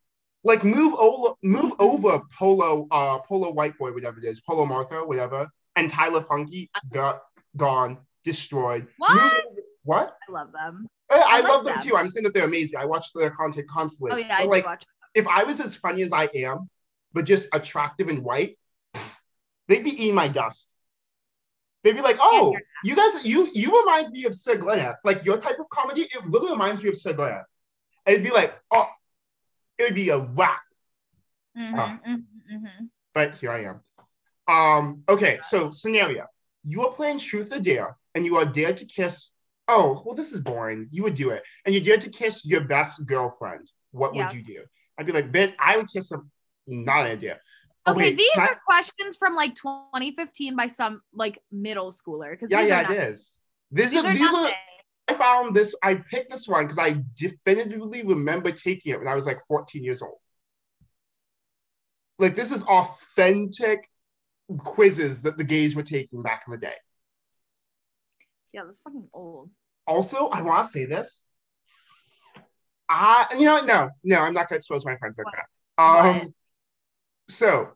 Like move over, move over Polo, uh, Polo White Boy, whatever it is, Polo Marco, whatever, and Tyler Funky got gone, destroyed. What? Move what? I love them. I, I like love them them. too. I'm saying that they're amazing. I watch their content constantly. Oh yeah, I But, do like watch. if I was as funny as I am, but just attractive and white, they'd be eating my dust. They'd be like, "Oh, you guys, you you remind me of Seglea. Like your type of comedy, it really reminds me of Seglea." It'd be like, "Oh, it would be a wrap." Mhm, Ah. mhm, mhm. But here I am. Um. Okay. So scenario: You are playing Truth or Dare, and you are dared to kiss. Oh, well, this is boring. You would do it, and you dared to kiss your best girlfriend. What Yes. would you do? I'd be like, "Bit, I would kiss him." Not an idea. Okay, wait, these can I- are questions from like 2015 by some like middle schooler. Because Yeah, these yeah, are not- is. This These is are these are. I found this. I picked this one because I definitively remember taking it when I was like 14 years old. Like this is authentic quizzes that the gays were taking back in the day. Yeah, that's fucking old. Also, I want to say this. I, you know, no, no, I'm not going to expose my friends like What? that. Um, What? so,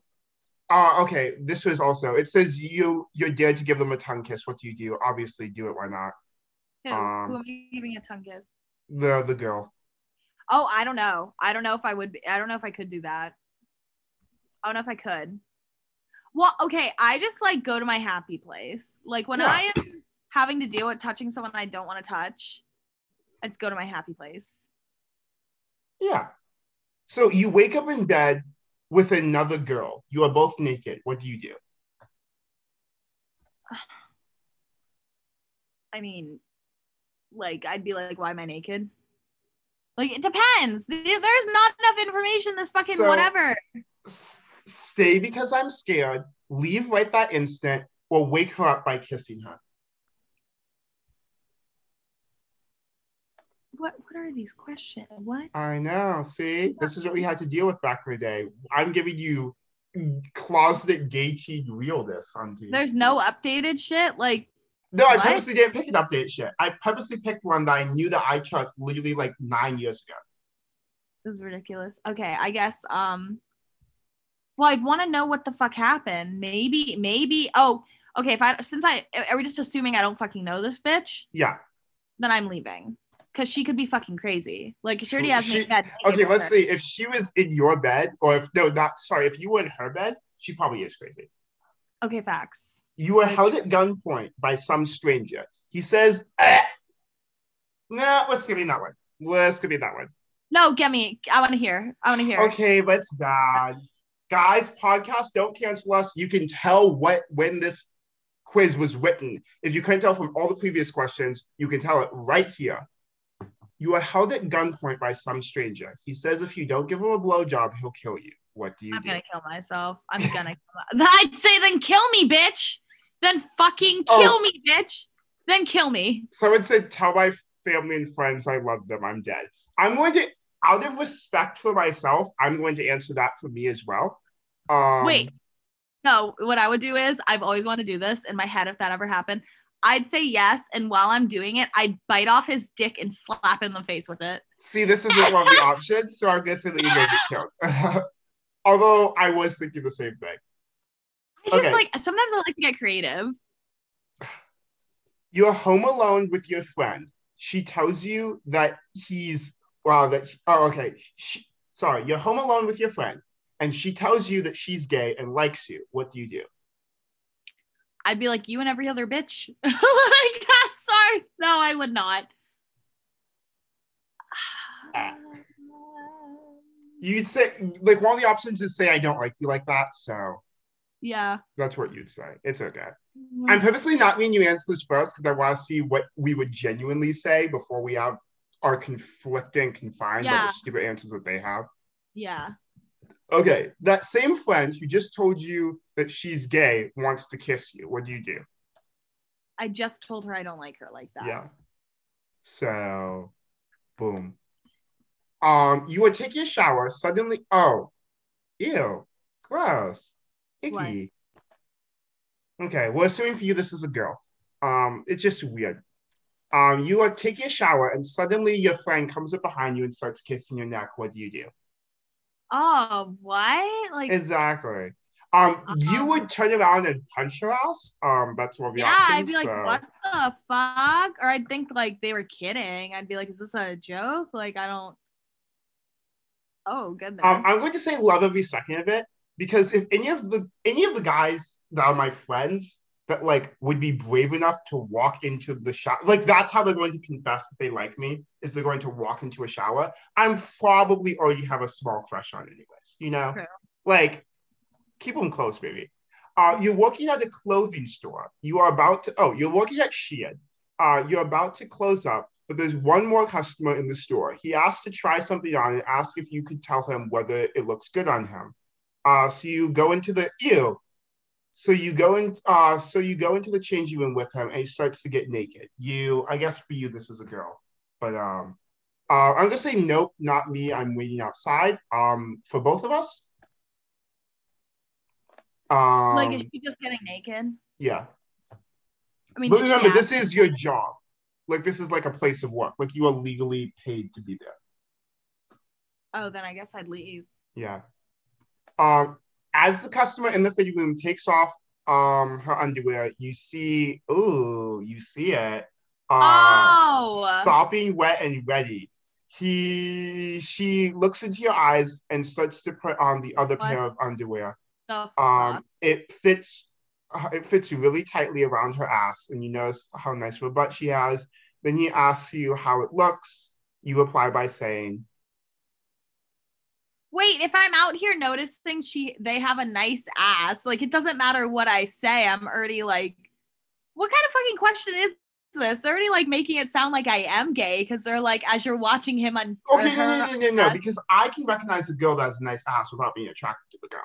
uh, okay, this was also. It says you you're dared to give them a tongue kiss. What do you do? Obviously, do it. Why not? Who? Um, Who am I giving a tongue kiss? The the girl. Oh, I don't know. I don't know if I would. Be, I don't know if I could do that. I don't know if I could. Well, okay. I just like go to my happy place. Like when Yeah. I am having to deal with touching someone I don't want to touch, I just go to my happy place. Yeah. So you wake up in bed with another girl. You are both naked. What do you do? I mean, like I'd be like, why am I naked? Like it depends. There's not enough information. This fucking So- whatever. S- stay because I'm scared. Leave right that instant, or wake her up by kissing her. What what are these questions? What? I know. See, this is what we had to deal with back in the day. I'm giving you closeted gay teen realness on TV. There's no updated shit. Like no, I What? purposely didn't pick an update shit. I purposely picked one that I knew that I took literally like nine years ago. this is ridiculous. Okay, I guess. Um. Well, I'd want to know what the fuck happened. Maybe, maybe. Oh, okay. If I since I are we just assuming I don't fucking know this bitch, Yeah. then I'm leaving because she could be fucking crazy. Like she already has She- bed. Okay, let's see. If she was in your bed, or if no, not sorry, if you were in her bed, she probably is crazy. Okay, facts. You were held at gunpoint by some stranger. He says, eh. "No, let's give me that one. Let's give me that one." No, get me. I want to hear. I want to hear. Okay, but it's bad. Guys, podcasts don't cancel us. You can tell what when this quiz was written. If you couldn't tell from all the previous questions, you can tell it right here. You are held at gunpoint by some stranger. He says if you don't give him a blowjob, he'll kill you. What do you I'm do? gonna kill myself. I'm gonna. kill my- I'd say then kill me, bitch. Then fucking Oh. kill me, bitch. Then kill me. Someone said, "Tell my family and friends I love them. I'm dead." I'm going to, out of respect for myself, I'm going to answer that for me as well. Um, Wait. No, what I would do is I've always wanted to do this in my head if that ever happened. I'd say yes, and while I'm doing it, I'd bite off his dick and slap him in the face with it. See, this isn't one of the options, so I'm guessing that you're going to killed. Although I was thinking the same thing. I just Okay. like sometimes I like to get creative. You're home alone with your friend. She tells you that he's wow. That oh, okay. She, sorry, you're home alone with your friend, and she tells you that she's gay and likes you. What do you do? I'd be like you and every other bitch. like, sorry, no, I would not. Ah. You'd say like one of the options is say I don't like you like that. So yeah. that's what you'd say. It's okay. Mm-hmm. I'm purposely not meaning you answer this first because I want to see what we would genuinely say before we have our conflicting, confined by the stupid answers that they have. yeah. Okay, that same friend who just told you that she's gay wants to kiss you. What do you do? I just told her I don't like her like that. Yeah. So, boom. Um, you would take your shower. Suddenly, oh, ew, gross, icky. Okay, well, assuming for you this is a girl. Um, it's just weird. Um, you are taking a shower, and suddenly your friend comes up behind you and starts kissing your neck. What do you do? Oh, what? Like, Exactly. Um, you Um, would turn around and punch her ass. Um, that's one of the yeah, options. I'd be like, what the fuck? Or I'd think like they were kidding. I'd be like, is this a joke? Like, I don't. Oh goodness. Um, I'm going to say love every second of it because if any of the any of the guys that are my friends that like would be brave enough to walk into the shower, like that's how they're going to confess that they like me, is they're going to walk into a shower. I'm probably already have a small crush on anyways, you know? True. Like, keep them close, baby. Uh, you're working at a clothing store. You are about to, oh, you're working at Shein. Uh, you're about to close up, but there's one more customer in the store. He asked to try something on and asked if you could tell him whether it looks good on him. Uh, so you go into the ew. So you go in. Uh, so you go into the changing room with him, and he starts to get naked. You, I guess for you, this is a girl, but um, uh, I'm gonna say nope, not me. I'm waiting outside. Um, for both of us. Um, like, is she just getting naked? yeah. I mean, But remember, this is your job. Like this is like a place of work. Like you are legally paid to be there. Oh, then I guess I'd leave. Yeah. Um, as the customer in the fitting room takes off um her underwear, you see, oh, you see it. Uh, Oh. sopping wet and ready. He she looks into your eyes and starts to put on the other What? pair of underwear. Um, it fits Uh, it fits you really tightly around her ass, and you notice how nice of a butt she has. Then he asks you how it looks. You reply by saying, Wait, if I'm out here noticing she they have a nice ass, like it doesn't matter what I say, I'm already like, what kind of fucking question is this? They're already like making it sound like I am gay because they're like, as you're watching him on Okay, oh, no, no, no, no, no, because I can recognize a girl that has a nice ass without being attracted to the girl.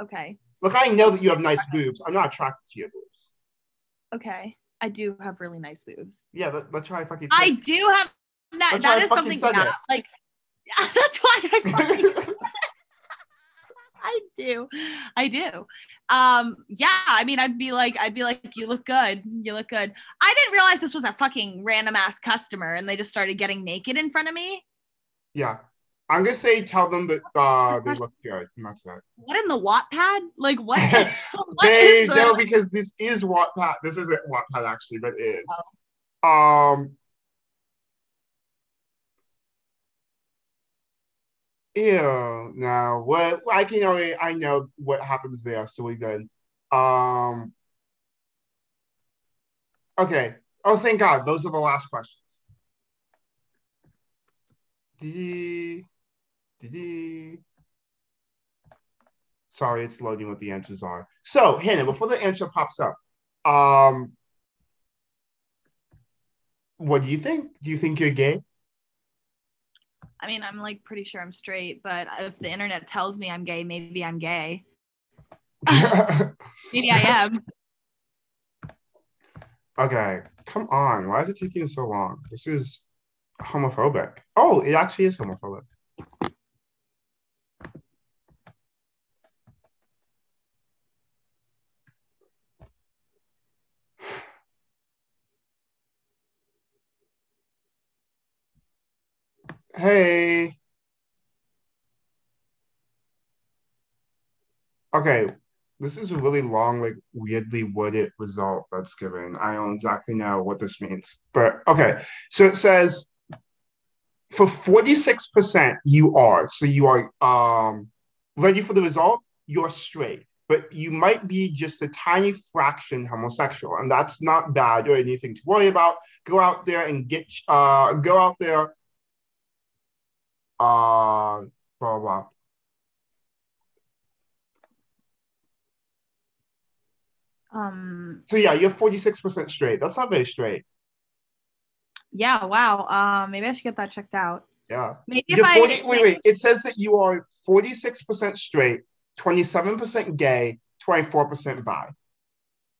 Okay, Look, I know that you have nice boobs. I'm not attracted to your boobs. okay, I do have really nice boobs. Yeah, that's why I fucking. I do have that. Why That is something that, like, that's why I I do. I do. Um, yeah, I mean, I'd be like, I'd be like, you look good. You look good. I didn't realize this was a fucking random ass customer and they just started getting naked in front of me. yeah, I'm gonna say tell them that uh, they look good, and that's it. What in the Wattpad? Like what? what they the- no, because this is Wattpad. This isn't Wattpad actually, but it is. Oh. Um. Ew. No. What I can only I know what happens there, so we good. Um. Okay. Oh, thank God. Those are the last questions. Dee. Sorry, it's loading what the answers are. So, Hannah, before the answer pops up, um, what do you think? Do you think you're gay? I mean, I'm like pretty sure I'm straight, but if the internet tells me I'm gay, maybe I'm gay. maybe I am. okay, come on. Why is it taking so long? This is homophobic. Oh, it actually is homophobic. Hey. Okay, this is a really long, like weirdly worded result that's given. I don't exactly know what this means, but okay. So it says for 46% you are. So you are um ready for the result, you're straight. But you might be just a tiny fraction homosexual, and that's not bad or anything to worry about. Go out there and get uh go out there uh blah blah. Um. So yeah, you're 46% straight. That's not very straight. Yeah. Wow. Um. Maybe I should get that checked out. Yeah. Maybe You're I 40, wait, wait. It says that you are 46% straight, 27% gay, 24% bi.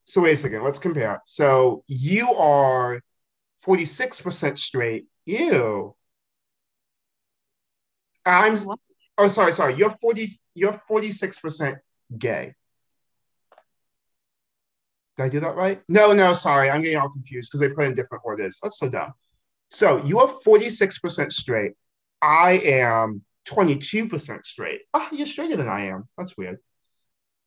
So wait a second, let's compare. So you are 46% straight. Ew. I'm What? oh sorry, sorry. You're 40, you're 46% gay. Did I do that right? No, no, sorry. I'm getting all confused because they put in different orders. That's so dumb. So you are 46% straight. I am 22% straight. Oh, you're straighter than I am. That's weird.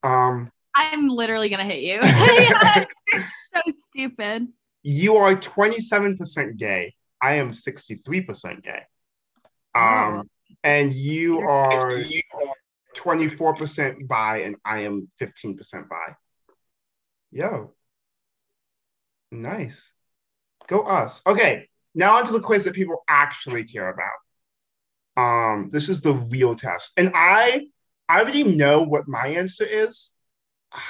Um, I'm literally gonna hit you. yeah, so stupid. you are 27% gay. I am 63% gay. Um, and you are 24% bi, and I am 15% bi. Yo. Nice. Go us. Okay, now onto the quiz that people actually care about. Um, this is the real test. And I I already know what my answer is.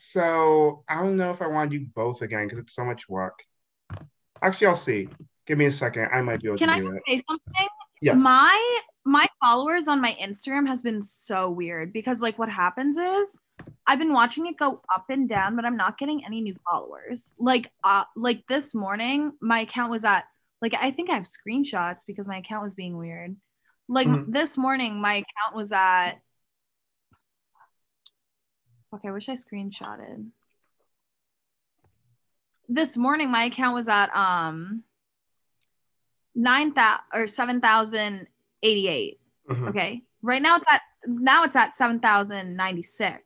So I don't know if I want to do both again because it's so much work. Actually, I'll see. Give me a second. I might be able Can to I do it. say something? Yes. My my followers on my Instagram has been so weird because like what happens is I've been watching it go up and down, but I'm not getting any new followers. Like uh like this morning, my account was at like I think I have screenshots because my account was being weird. Like Mhm. this morning, my account was at Okay, I wish I screenshotted. This morning, my account was at um nine thousand or seven thousand eighty-eight. Mhm. Okay, right now it's at now it's at seven thousand ninety-six.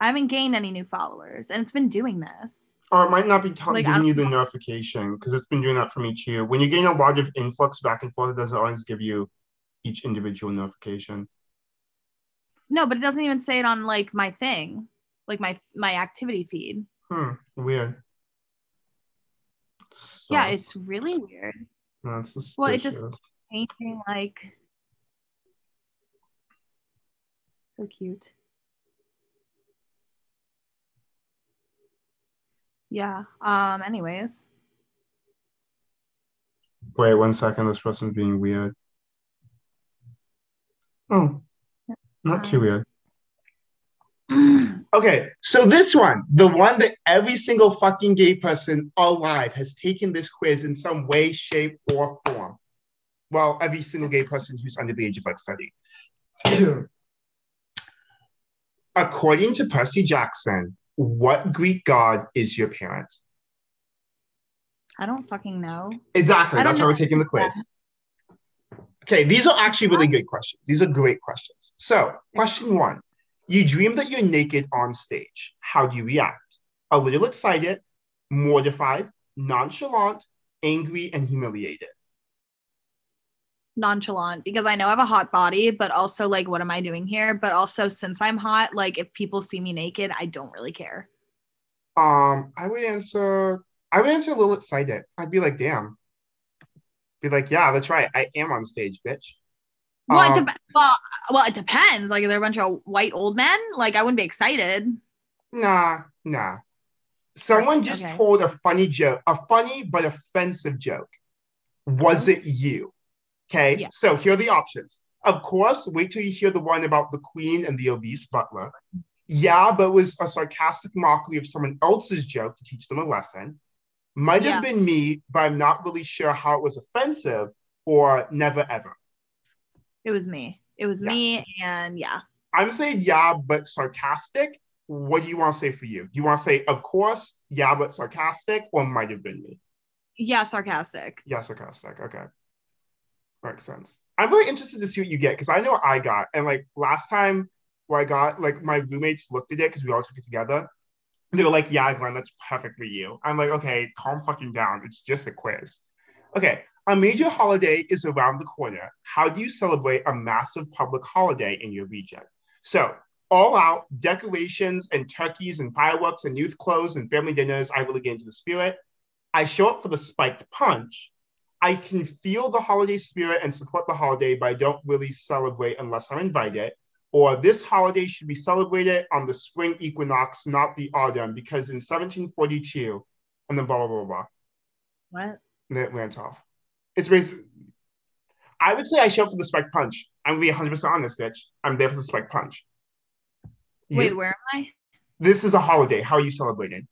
I haven't gained any new followers, and it's been doing this. Or it might not be t- Like, giving you the notification because it's been doing that from each year. When you're getting a lot of influx back and forth, it doesn't always give you each individual notification. No, but it doesn't even say it on like my thing, like my my activity feed. Hmm. Weird. Yeah, it's really weird. That's. Well, it just- Painting like so cute. Yeah. Um. Anyways. Wait one second. This person's being weird. Oh, not too weird. Okay, so this one, the one that every single fucking gay person alive has taken this quiz in some way, shape, or form. Well, every single gay person who's under the age of like 30. According to Percy Jackson, what Greek god is your parent? I don't fucking know. Exactly. That's why we're taking the quiz. Okay, these are actually really good questions. These are great questions. So, question one You dream that you're naked on stage. How do you react? A little excited, mortified, nonchalant, angry, and humiliated. Nonchalant because I know I have a hot body, but also like, what am I doing here? But also, since I'm hot, like, if people see me naked, I don't really care. Um, I would answer, I would answer a little excited. I'd be like, damn. Be like, yeah, that's right. I am on stage, bitch. Well, it Um, dep- well, well, it depends. Like, if they're a bunch of white old men, like, I wouldn't be excited. Nah, nah. Someone just Okay. told a funny joke, a funny but offensive joke. Was it you? Okay, Yeah. so here are the options. Of course, wait till you hear the one about the queen and the obese butler. Yeah, but it was a sarcastic mockery of someone else's joke to teach them a lesson. Might Yeah. have been me, but I'm not really sure how it was offensive or never ever. It was me. It was Yeah. me, and yeah. I'm saying yeah, but sarcastic. What do you want to say for you? Do you want to say, of course, yeah, but sarcastic, or might have been me? Yeah, sarcastic. Yeah, sarcastic. Okay. Makes sense. I'm really interested to see what you get because I know what I got. And like last time where I got, like my roommates looked at it because we all took it together. They were like, yeah, Glen, that's perfect for you. I'm like, okay, calm fucking down. It's just a quiz. Okay. A major holiday is around the corner. How do you celebrate a massive public holiday in your region? So, all out decorations and turkeys and fireworks and youth clothes and family dinners. I really get into the spirit. I show up for the spiked punch. I can feel the holiday spirit and support the holiday, but I don't really celebrate unless I'm invited. Or this holiday should be celebrated on the spring equinox, not the autumn, because in 1742, and then blah, blah, blah, blah. What? And it went off. It's basically, I would say I show up for the spike punch. I'm gonna be 100% honest, bitch. I'm there for the spike punch. You- Wait, where am I? this is a holiday. How are you celebrating?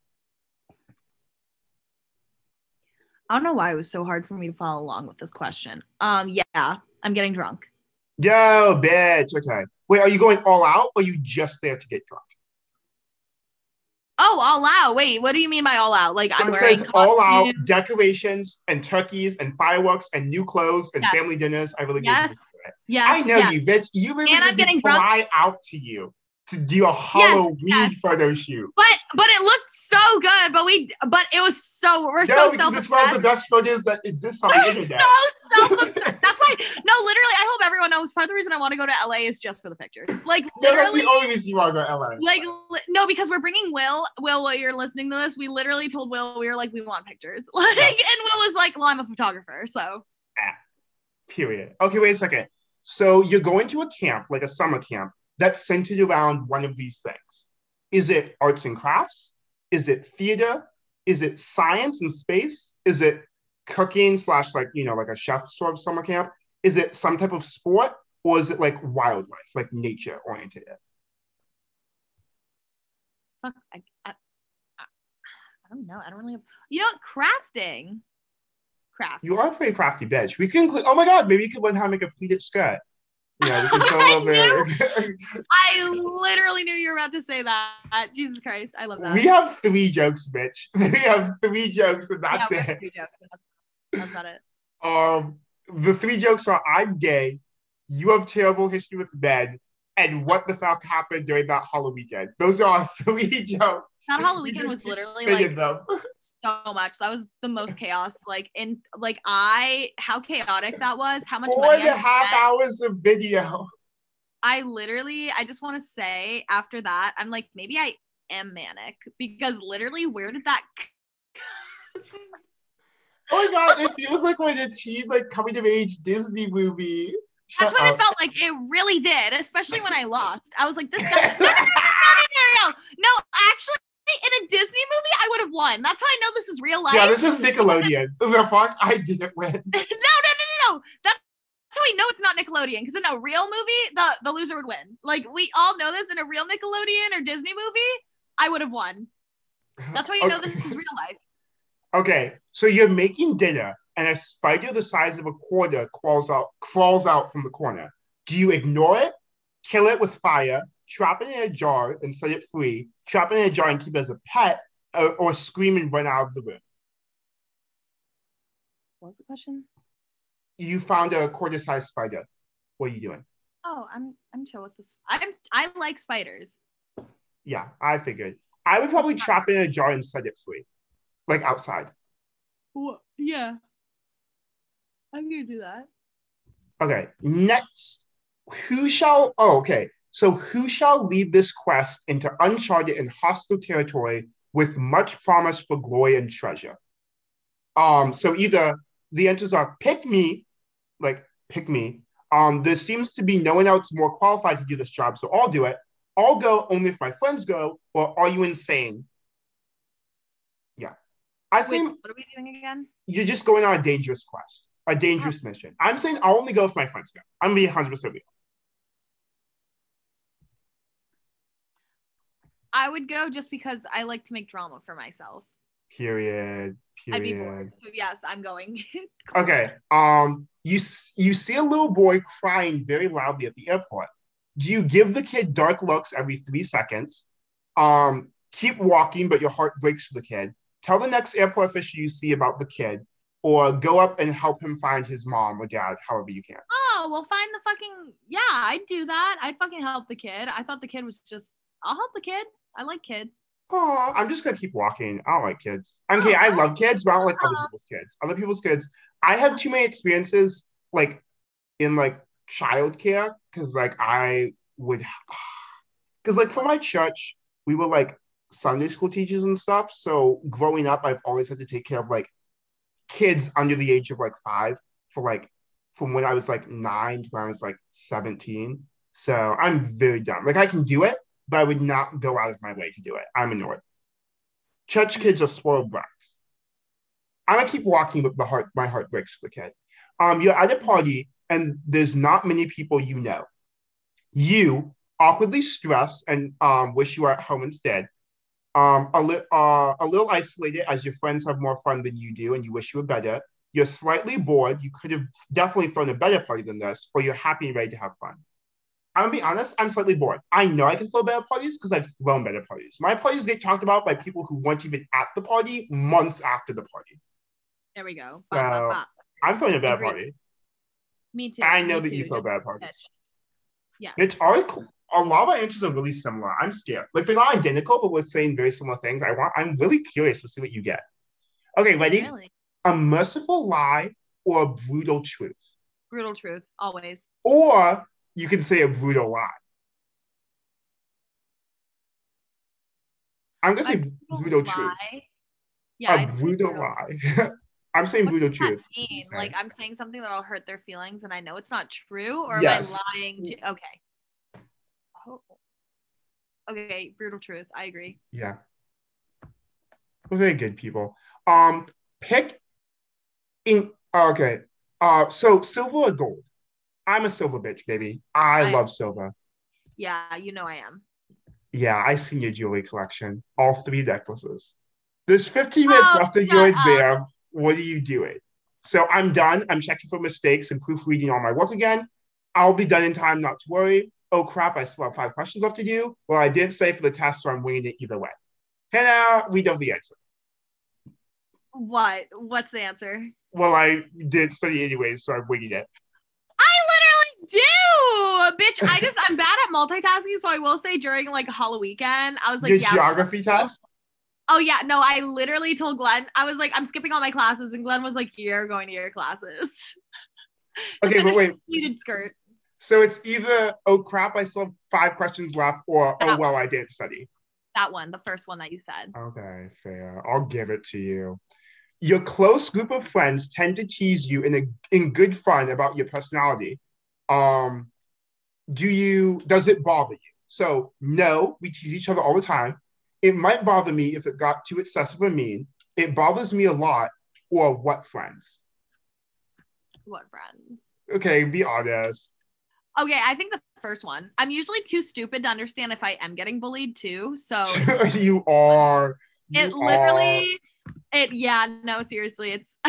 I don't know why it was so hard for me to follow along with this question. Um, yeah, I'm getting drunk. Yo, bitch. Okay. Wait, are you going all out or are you just there to get drunk? Oh, all out. Wait, what do you mean by all out? Like I'm wearing all out decorations and turkeys and fireworks and new clothes and Yes. family dinners. I really Yes. get it. Yes, I know yes. you, bitch. You And I'm getting drunk. fly out to you to do a Halloween yes. photo shoot. But but it looked so good. But we but it was so we're No, so self it's one of the best photos that exists on the internet. so self. That's why. No, literally, I hope everyone knows. Part of the reason I want to go to LA is just for the pictures. Like No, that's literally. the only reason you want to go to LA. Like li- no, because we're bringing Will. Will, while you're listening to this, we literally told Will we were like we want pictures. Like, Yeah. and Will was like, "Well, I'm a photographer, so ah, Period. Okay, wait a second. So you're going to a camp, like a summer camp, that's centered around one of these things. Is it arts and crafts? Is it theater? Is it science and space? Is it cooking slash like you know like a chef sort of summer camp? Is it some type of sport or is it like wildlife, like nature oriented? fuck. I, I, I, I don't know. I don't really have. You know, crafting. Craft. You are a pretty crafty bitch. We can. Oh my god, maybe you could learn how to make a pleated skirt. Yeah, we can show a little. I literally knew you were about to say that. Jesus Christ, I love that. we have three jokes, bitch. We have three jokes, and that's have it. jokes, That's, that's about it. Um, the three jokes are: I'm gay, you have terrible history with men, and what the fuck happened during that Halloween weekend. Those are our three jokes. That Halloween weekend was literally like them. so much. That was the most chaos. Like in like I how chaotic that was. How much four and a half spent. hours of video. I literally, I just want to say after that, I'm like, maybe I am manic because literally, where did that? Oh my god, it feels like when a teen like coming of age Disney movie. That's what it felt like. It really did, especially when I lost. I was like, this guy. No, no, no, no, no. Actually, in a Disney movie, I would have won. That's how I know this is real life. Yeah, this was Nickelodeon. The fuck? I didn't win. no, no, no, no, no. That's how we know it's not Nickelodeon. Because in a real movie, the the loser would win. Like we all know this. In a real Nickelodeon or Disney movie, I would have won. That's why you know this is real life. Okay, so you're making dinner, and a spider the size of a quarter crawls out crawls out from the corner. Do you ignore it, kill it with fire, trap it in a jar and set it free, trap it in a jar and keep it as a pet, or, or scream and run out of the room? What was the question? You found a quarter-sized spider. What are you doing? Oh, I'm I'm chill with this. I'm I like spiders. Yeah, I figured. I would probably trap it in a jar and set it free, like outside. yeah. I'm gonna do that. Okay, next, who shall? Oh, okay. So who shall lead this quest into uncharted and hostile territory with much promise for glory and treasure? Um, so either the answers are pick me, like pick me. Um, there seems to be no one else more qualified to do this job, so I'll do it. I'll go only if my friends go, or are you insane? Yeah. I Wait, so what are we doing again? you're just going on a dangerous quest. A dangerous mission. I'm saying I'll only go if my friends go. I'm being 100 percent real. I would go just because I like to make drama for myself. Period. Period. I'd be bored. So yes, I'm going. Okay. Um, you you see a little boy crying very loudly at the airport. Do you give the kid dark looks every three seconds? Um, keep walking, but your heart breaks for the kid. Tell the next airport official you see about the kid, or go up and help him find his mom or dad, however you can. oh, well, find the fucking. Yeah, I'd do that. I'd fucking help the kid. I thought the kid was just. I'll help the kid. I like kids. Oh, I'm just gonna keep walking. I don't like kids. Okay, I love kids, but I don't like other people's kids. Other people's kids. I have too many experiences like in like childcare because like I would because like for my church we were like Sunday school teachers and stuff. So growing up, I've always had to take care of like kids under the age of like five for like from when I was like nine to when I was like 17. So I'm very dumb. Like I can do it, but I would not go out of my way to do it. I'm annoyed. Church kids are spoiled brats. I'm gonna keep walking but the heart. My heart breaks for the kid. Um, you're at a party and there's not many people you know. You awkwardly stressed and um, wish you were at home instead. Um, a, li- uh, a little isolated as your friends have more fun than you do and you wish you were better. You're slightly bored. You could have definitely thrown a better party than this, or you're happy and ready to have fun. I'm gonna be honest, I'm slightly bored. I know I can throw better parties because I've thrown better parties. My parties get talked about by people who weren't even at the party months after the party. There we go. So, Bop, bop, bop. I'm throwing a better Agreed. party. Me too. I know me that you too. throw bad parties. Yes. It's all cool. A lot of answers are really similar. I'm scared. Like they're not identical, but we're saying very similar things. I want. I'm really curious to see what you get. Okay, ready? Really. A merciful lie or a brutal truth, Brutal truth. Always. or you can say a brutal lie. I'm gonna say brutal truth. Yeah. a I'd brutal lie. I'm saying brutal What does truth. mean? Like I'm saying something that'll hurt their feelings, and I know it's not true, or Yes. am I lying? Okay. Oh. Okay, brutal truth. I agree. Yeah. We're very good people. Um, pick in okay. Uh, so silver or gold? I'm a silver bitch, baby. I, I- love silver. Yeah, you know I am. Yeah, I seen your jewelry collection. All three necklaces. There's 15 minutes Oh, left of your shut up. exam. What are you doing? So I'm done. I'm checking for mistakes and proofreading all my work again. I'll be done in time, not to worry. Oh crap, I still have five questions left to do. Well, I didn't say for the test, so I'm winging it either way. Hannah, we know the answer. What? What's the answer? Well, I did study anyways, so I'm winging it. I literally do, bitch. I just I'm bad at multitasking, so I will say during like Halloween weekend, I was like, Your yeah. geography test? Oh yeah, no, I literally told Glen, I was like, I'm skipping all my classes, and Glen was like, You're going to your classes. Okay, but wait. pleated skirt. So it's either, oh crap, I still have five questions left, or oh Yeah. well, I didn't study. That one, the first one that you said. Okay, fair. I'll give it to you. Your close group of friends tend to tease you in a in good fun about your personality. Um, do you does it bother you? So no, we tease each other all the time. It might bother me if it got too excessive or mean. It bothers me a lot. Or what friends? What friends? Okay, be honest. Okay, I think the first one. I'm usually too stupid to understand if I am getting bullied too. So you are. You it literally, it yeah, no, seriously, it's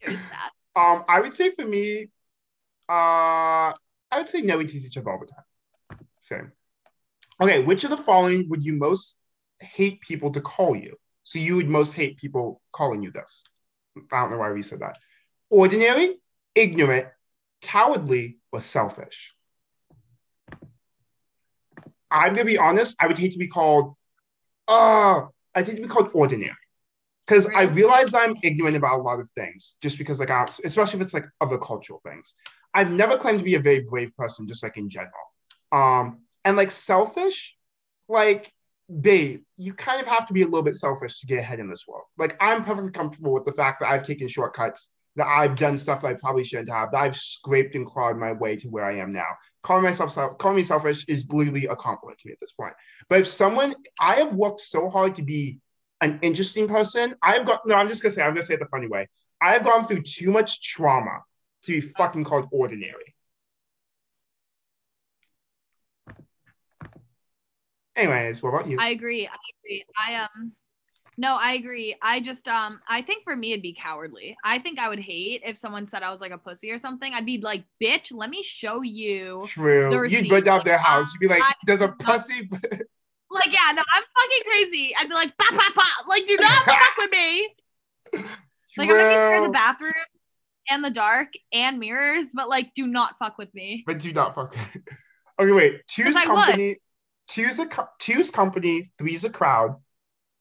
it's Um, I would say for me, uh, I would say no, we tease each other all the time. Same. Okay, which of the following would you most hate people to call you? So you would most hate people calling you this. I don't know why we said that. Ordinary, ignorant, cowardly, or selfish. I'm gonna be honest. I would hate to be called. Uh, I'd hate to be called ordinary, because I realize I'm ignorant about a lot of things. Just because, like, I, especially if it's like other cultural things. I've never claimed to be a very brave person, just like in general. Um, and like selfish, like, babe, you kind of have to be a little bit selfish to get ahead in this world. Like, I'm perfectly comfortable with the fact that I've taken shortcuts, that I've done stuff that I probably shouldn't have, that I've scraped and clawed my way to where I am now. Calling myself self, calling me selfish is literally a compliment to me at this point. But if someone, I have worked so hard to be an interesting person. I've got no. I'm just gonna say. I'm gonna say it the funny way. I've gone through too much trauma to be fucking called ordinary. Anyways, what about you? I agree. I agree. I um no, I agree. I just um I think for me it'd be cowardly. I think I would hate if someone said I was like a pussy or something. I'd be like, bitch, let me show you. True. You'd go down their house. You'd be like, there's a pussy. Like, yeah, no, I'm fucking crazy. I'd be like, bah, bah, bah. like, do not fuck with me. Like, I'm gonna be scared of the bathroom and the dark and mirrors, but like, do not fuck with me. But do not fuck. okay, wait. Choose company. Choose a choose company. Three's a crowd.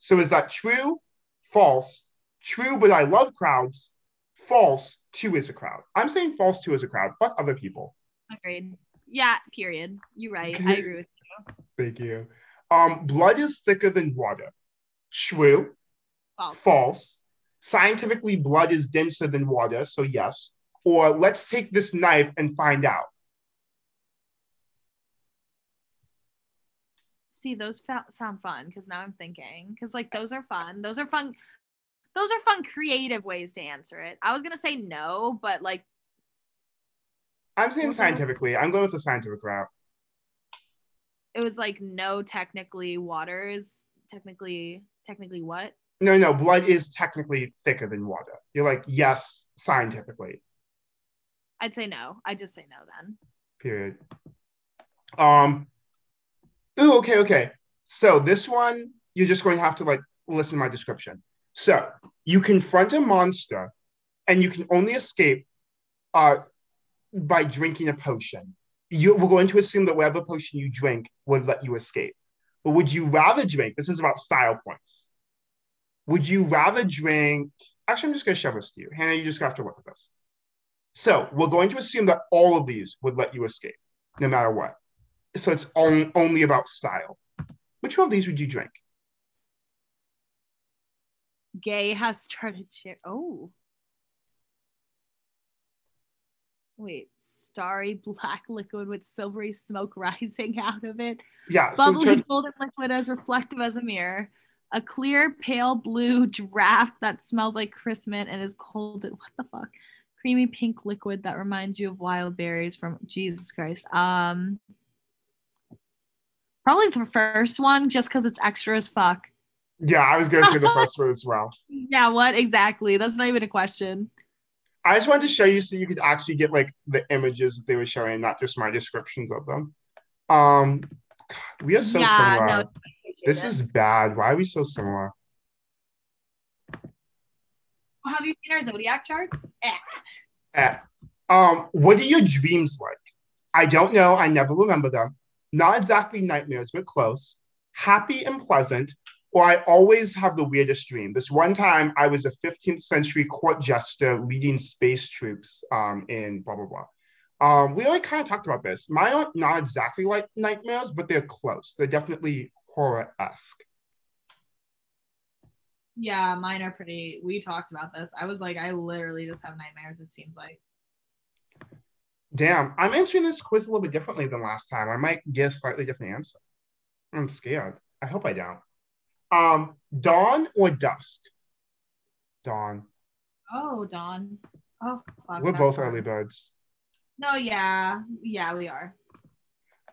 So is that true? False. True, but I love crowds. False. Two is a crowd. I'm saying false. Two is a crowd. Fuck other people. Agreed. Yeah, period. You're right. I agree with you. Thank you. Um, blood is thicker than water. True. False. False. Scientifically, blood is denser than water. So yes. Or let's take this knife and find out. See, those fa- sound fun because now I'm thinking because like those are fun. Those are fun. Those are fun, creative ways to answer it. I was gonna say no, but like, I'm saying scientifically. I'm going with the scientific route. it was like no. Technically, water is technically technically what? No, no, blood is technically thicker than water. You're like, yes, scientifically, I'd say no. I just say no then. period. Um, ooh, okay, okay. So this one, you're just going to have to like listen to my description. So you confront a monster and you can only escape uh, by drinking a potion. You, we're going to assume that whatever potion you drink would let you escape. But would you rather drink? This is about style points. Would you rather drink? Actually, I'm just going to shove this to you. Hannah, you just have to look at this. So we're going to assume that all of these would let you escape, no matter what. So it's on, only about style. Which one of these would you drink? Gay has started share. Oh. Wait, starry black liquid with silvery smoke rising out of it. Yeah. So Bubbly golden liquid as reflective as a mirror. A clear pale blue draft that smells like Christmas and is cold. What the fuck? Creamy pink liquid that reminds you of wild berries from Jesus Christ. Um, probably the first one, just because it's extra as fuck. yeah, I was going to say the first one as well. Yeah, what exactly? That's not even a question. I just wanted to show you so you could actually get like the images that they were showing, not just my descriptions of them. Um, God, we are so yeah, similar. no. This is bad. Why are we so similar? Have you seen our zodiac charts? Eh. Eh. Um, what are your dreams like? I don't know. I never remember them. Not exactly nightmares, but close. Happy and pleasant. Or I always have the weirdest dream. This one time, I was a 15th century court jester leading space troops um, in blah blah blah. Um, we already kind of talked about this. Mine are not exactly like nightmares, but they're close. They're definitely horror esque. Yeah, mine are pretty. We talked about this. I was like, I literally just have nightmares. It seems like. Damn, I'm answering this quiz a little bit differently than last time. I might get a slightly different answer. I'm scared. I hope I don't. Um, dawn or dusk? Dawn. Oh, Dawn. Oh, fuck. We're both early birds. No, yeah, yeah, we are.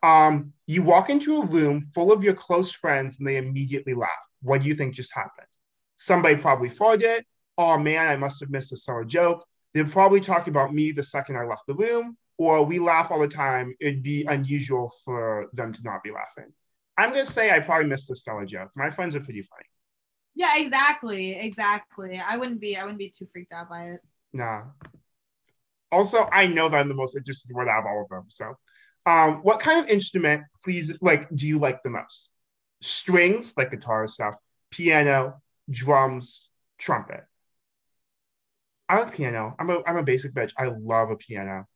Um, you walk into a room full of your close friends and they immediately laugh. What do you think just happened? Somebody probably farted. Oh man, I must have missed a summer joke. They're probably talking about me the second I left the room, or we laugh all the time. It'd be unusual for them to not be laughing. I'm gonna say I probably missed the Stella joke. My friends are pretty funny. Yeah, exactly, exactly. I wouldn't be. I wouldn't be too freaked out by it. Nah. Also, I know that I'm the most interested one out of all of them. So, um, what kind of instrument, please, like, do you like the most? Strings, like guitar stuff, piano, drums, trumpet. I like piano. I'm a I'm a basic bitch. I love a piano.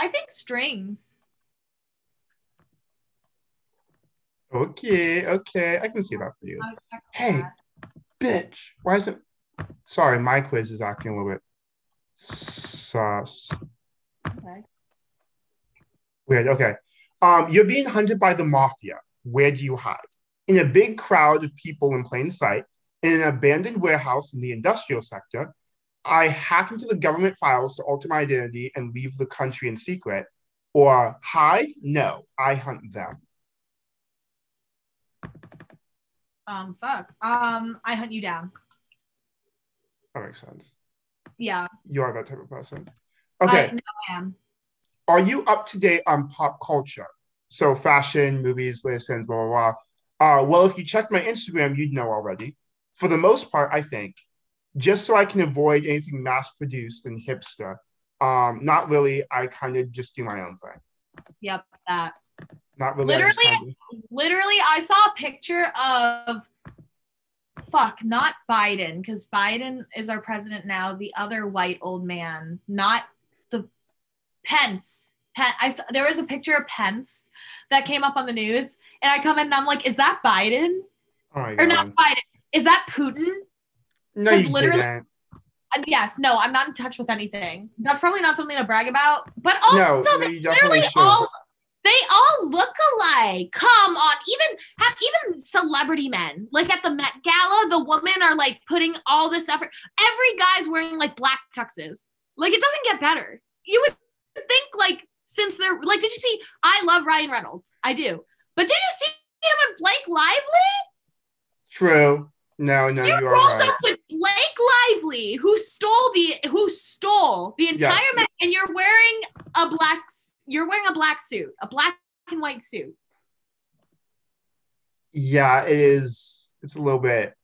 I think strings. Okay, okay, I can see that for you. I would check Hey. Bitch, why is it? Sorry, my quiz is acting a little bit sus. Okay. Weird. Okay. Um, you're being hunted by the mafia. Where do you hide? In a big crowd of people in plain sight, in an abandoned warehouse in the industrial sector. I hack into the government files to alter my identity and leave the country in secret. Or hide? No, I hunt them. Um, fuck. Um, I hunt you down. That makes sense. Yeah. You are that type of person. Okay. I, no, I am. Are you up to date on pop culture? So fashion, movies, listens, blah, blah, blah. Uh, well, if you checked my Instagram, you'd know already. For the most part, I think, just so I can avoid anything mass produced and hipster. Um, not really. I kind of just do my own thing. Yep, that. Not really. I Literally, kinda- literally i saw a picture of fuck not biden because biden is our president now the other white old man not the pence Pen- I saw, there was a picture of Pence that came up on the news, and I come in and I'm like, "Is that Biden Oh or not Biden? Is that Putin?" No, you literally- didn't. And yes, no, I'm not in touch with anything. That's probably not something to brag about. But also, No, literally should. all they all look alike. Come on, even have even celebrity men like at the Met Gala, the women are like putting all this effort. Every guy's wearing like black tuxes. Like it doesn't get better. You would think like since they're like, did you see? I love Ryan Reynolds. I do. But did you see him and Blake Lively? True. No, no, you you are rolled right. up with Blake Lively, who stole the who stole the entire Yes. match, and you're wearing a black you're wearing a black suit, a black and white suit. Yeah, it is. It's a little bit.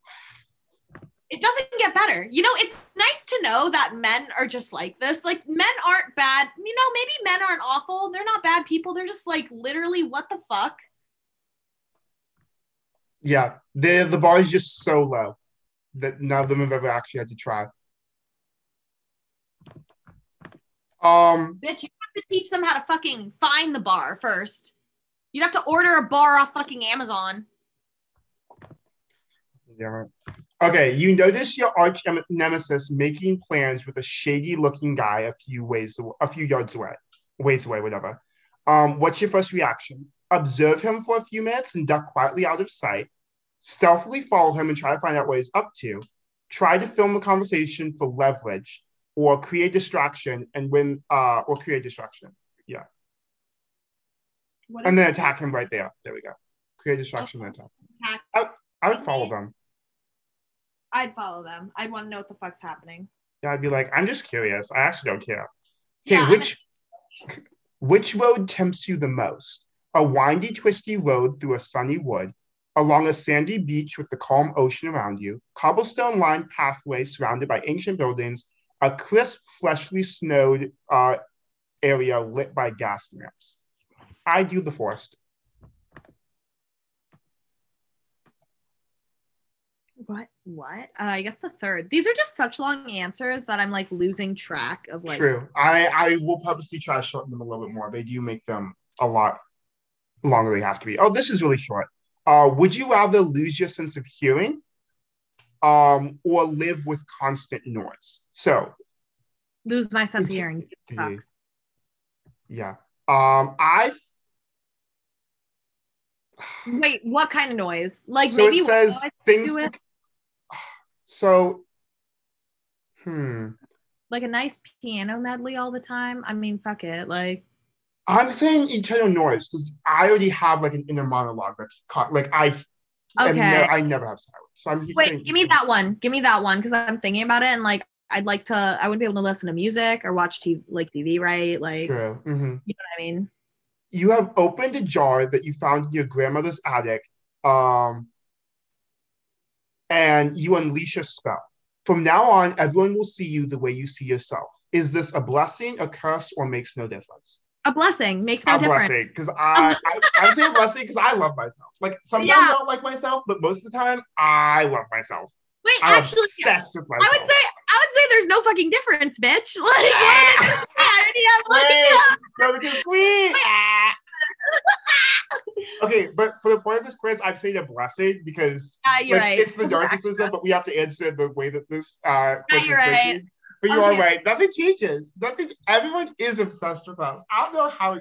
It doesn't get better. You know, it's nice to know that men are just like this. Like men aren't bad. You know, maybe men aren't awful. They're not bad people. They're just like literally what the fuck. Yeah, the the bar is just so low that none of them have ever actually had to try. Um, Bitch, you have to teach them how to fucking find the bar first. You'd have to order a bar off fucking Amazon. yeah. right. Okay, you notice your arch nemesis making plans with a shady-looking guy a few ways, a few yards away, ways away, whatever. Um, what's your first reaction? Observe him for a few minutes and duck quietly out of sight. Stealthily follow him and try to find out what he's up to. Try to film the conversation for leverage, or create distraction and win, uh, or create distraction. What and then attack him right there. There we go. Create distraction and attack. Attack. I, I would follow them. I'd follow them. I'd want to know what the fuck's happening. Yeah, I'd be like, I'm just curious. I actually don't care. Okay, Yeah, which which road tempts you the most? A windy, twisty road through a sunny wood, along a sandy beach with the calm ocean around you, cobblestone lined pathway surrounded by ancient buildings, a crisp, freshly snowed uh, area lit by gas lamps. I do the forest. What? What? Uh, I guess the third. These are just such long answers that I'm like losing track of like. True. I, I will purposely try to shorten them a little bit more. They do make them a lot longer than they have to be. Oh, this is really short. Uh, would you rather lose your sense of hearing um, or live with constant noise? So, Lose my sense of hearing. Fuck. yeah. Um, I Wait, what kind of noise? Like so maybe it says things. to- so, hmm. like a nice piano medley all the time. I mean, fuck it. Like I'm saying eternal noise because I already have like an inner monologue that's caught. Like I, Okay. ne- I never have silence. So I'm saying- wait, give me that one. Give me that one because I'm thinking about it and like I'd like to. I wouldn't be able to listen to music or watch TV like TV, right? Like True. hmm you know what I mean. you have opened a jar that you found in your grandmother's attic um, and you unleash a spell. From now on, everyone will see you the way you see yourself. Is this a blessing, a curse, or makes no difference? A blessing makes no a difference. blessing, because um, I, I I'm saying blessing because I love myself. Like sometimes Yeah. I don't like myself, but most of the time I love myself. Wait, I'm actually, obsessed with myself. I would say I would say there's no fucking difference, bitch. Like what? Ah. I already have like Wait, no, because we. Ah. okay, but for the point of this quiz, I'm saying a blessing because Yeah, you're like, right. it's the narcissism, but we have to answer the way that this uh ah, quiz is you're right. thinking. But you are right. Nothing changes. Nothing. Everyone is obsessed with us. I don't know how.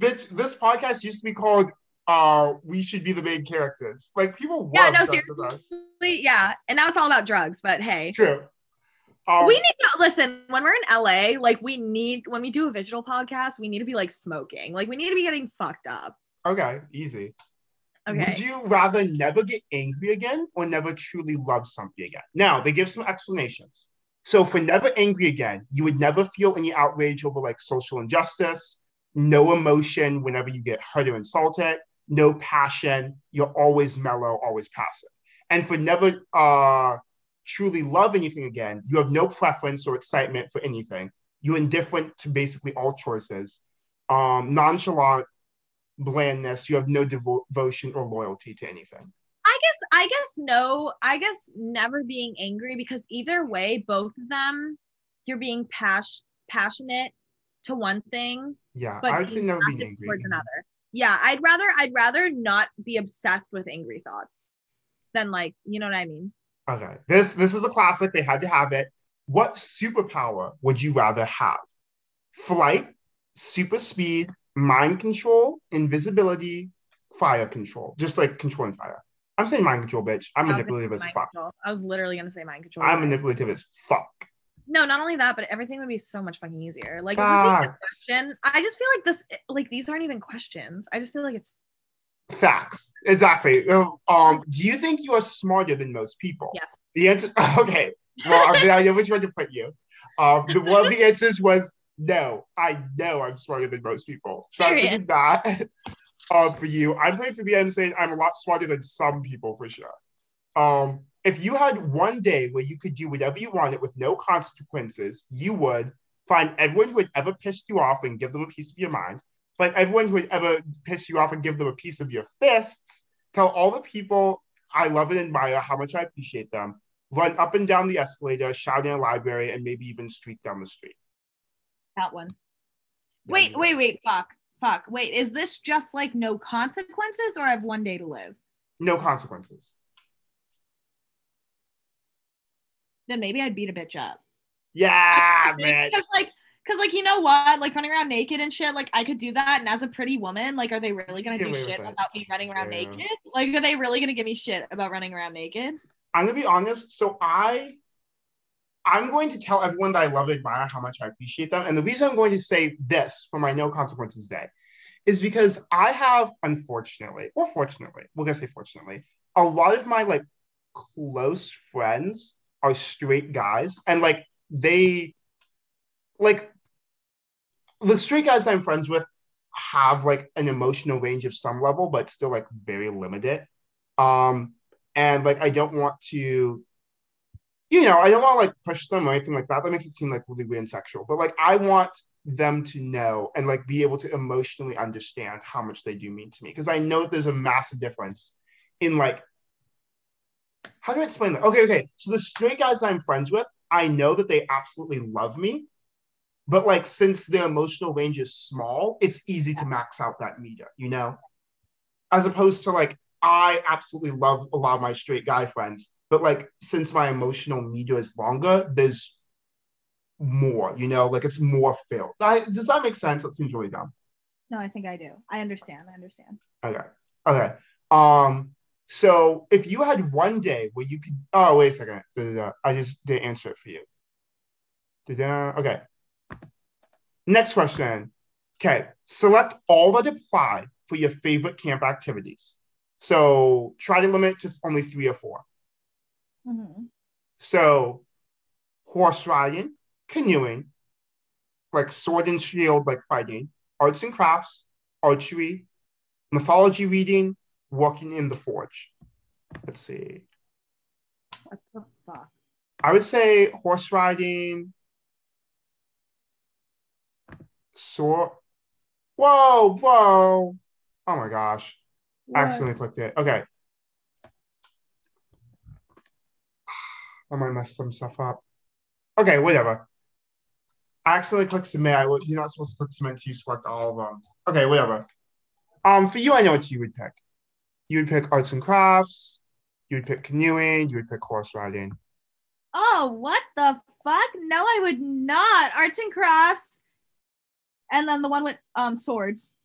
Bitch, this podcast used to be called uh, we should be the main characters. Like people Yeah, no, Just With Us. seriously, yeah. And now it's all about drugs, but hey. True. Um, we need to listen when we're in LA, like we need when we do a visual podcast, we need to be like smoking. Like we need to be getting fucked up. okay, easy. Okay. Would you rather never get angry again or never truly love something again? Now, they give some explanations. So, for never angry again, you would never feel any outrage over like social injustice, no emotion whenever you get hurt or insulted, no passion. You're always mellow, always passive. And for never uh, truly love anything again, you have no preference or excitement for anything. You're indifferent to basically all choices, um, nonchalant, blandness. You have no devo- devotion or loyalty to anything. I guess no, I guess never being angry because either way, both of them, you're being pas- passionate to one thing, Yeah, but I would say never being angry. towards another. Yeah, I'd rather I'd rather not be obsessed with angry thoughts than like, you know what I mean? Okay, this this is a classic. They had to have it. What superpower would you rather have? Flight, super speed, mind control, invisibility, fire control. Just like controlling fire. I'm saying mind control, bitch. I'm I was gonna manipulative as fuck. control. I was literally gonna say mind control. I'm manipulative as fuck. No, not only that, but everything would be so much fucking easier. Like, is this even a question? I just feel like this, like, these aren't even questions. I just feel like it's Facts. Exactly. Um, do you think you are smarter than most people? yes. The answer, okay. Well, I mean, I know which one to put you. Um, the one of the answers was no. I know I'm smarter than most people. So I'm uh, for you. I'm playing for me. I'm saying I'm a lot smarter than some people for sure. Um, if you had one day where you could do whatever you wanted with no consequences, you would find everyone who had ever pissed you off and give them a piece of your mind. Find everyone who had ever pissed you off and give them a piece of your fists. Tell all the people I love and admire how much I appreciate them run up and down the escalator, shout in a library, and maybe even streak down the street. That one. Wait, wait, wait. Fuck. Fuck. Wait, is this just like no consequences or I have one day to live? No consequences. Then maybe I'd beat a bitch up. Yeah, man. Because like, because like you know what, like running around naked and shit, like I could do that. And as a pretty woman, like, are they really gonna do shit about me running around Yeah. naked? Like, are they really gonna give me shit about running around naked? I'm gonna be honest. So I, I'm going to tell everyone that I love and admire how much I appreciate them. And the reason I'm going to say this for my no consequences day is because I have, unfortunately, or fortunately, we're gonna say fortunately, a lot of my like close friends are straight guys, and like they, like, the straight guys I'm friends with have like an emotional range of some level, but still like very limited. Um, and like I don't want to, you know, I don't want to like push them or anything like that. That makes it seem like really weird and sexual. But like I want them to know and like be able to emotionally understand how much they do mean to me because I know that there's a massive difference in like how do I explain that? Okay, okay. So the straight guys I'm friends with, I know that they absolutely love me. But like since their emotional range is small, it's easy to max out that meter, you know? As opposed to like I absolutely love a lot of my straight guy friends, but like since my emotional meter is longer, there's more, you know, like it's more filled. I, does that make sense? That seems really dumb. No, I think I do. I understand. I understand. Okay. Okay. Um, so if you had one day where you could oh wait a second. Da-da-da. I just did answer it for you. Da-da. Okay. Next question. Okay. Select all that apply for your favorite camp activities. So try to limit to only three or four. Mm-hmm. So horse riding, canoeing, like sword and shield, like fighting, arts and crafts, archery, mythology reading, working in the forge. Let's see. What the fuck? I would say horse riding, sword. Whoa, whoa. Oh my gosh. I accidentally clicked it. Okay. I might mess some stuff up. Okay, whatever. I accidentally clicked submit. I, you're not supposed to click submit until you select all of them. Okay, whatever. Um, for you, I know what you would pick. You would pick arts and crafts. You would pick canoeing. You would pick horse riding. Oh, what the fuck? No, I would not. Arts and crafts. And then the one with um swords.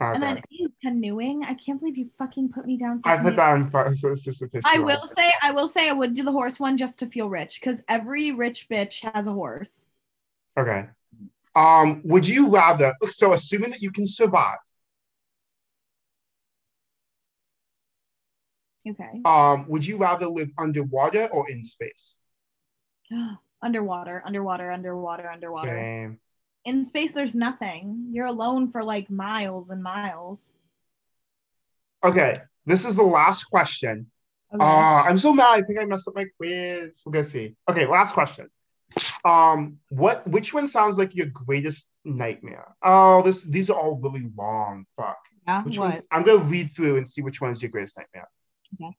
And then ew, canoeing. I can't believe you fucking put me down. For I put that on fire, so it's just a piss I will say, I will say, I would do the horse one just to feel rich, because every rich bitch has a horse. Okay. Um, would you rather so assuming that you can survive, Okay. um, would you rather live underwater or in space? underwater, underwater, underwater, underwater. Okay. In space, there's nothing. You're alone for like miles and miles. Okay. This is the last question. Okay. Uh, I'm so mad. I think I messed up my quiz. We're gonna see. Okay, last question. Um, what which one sounds like your greatest nightmare? Oh, this these are all really long. Fuck. yeah. Which what? I'm gonna read through and see which one is your greatest nightmare. Okay.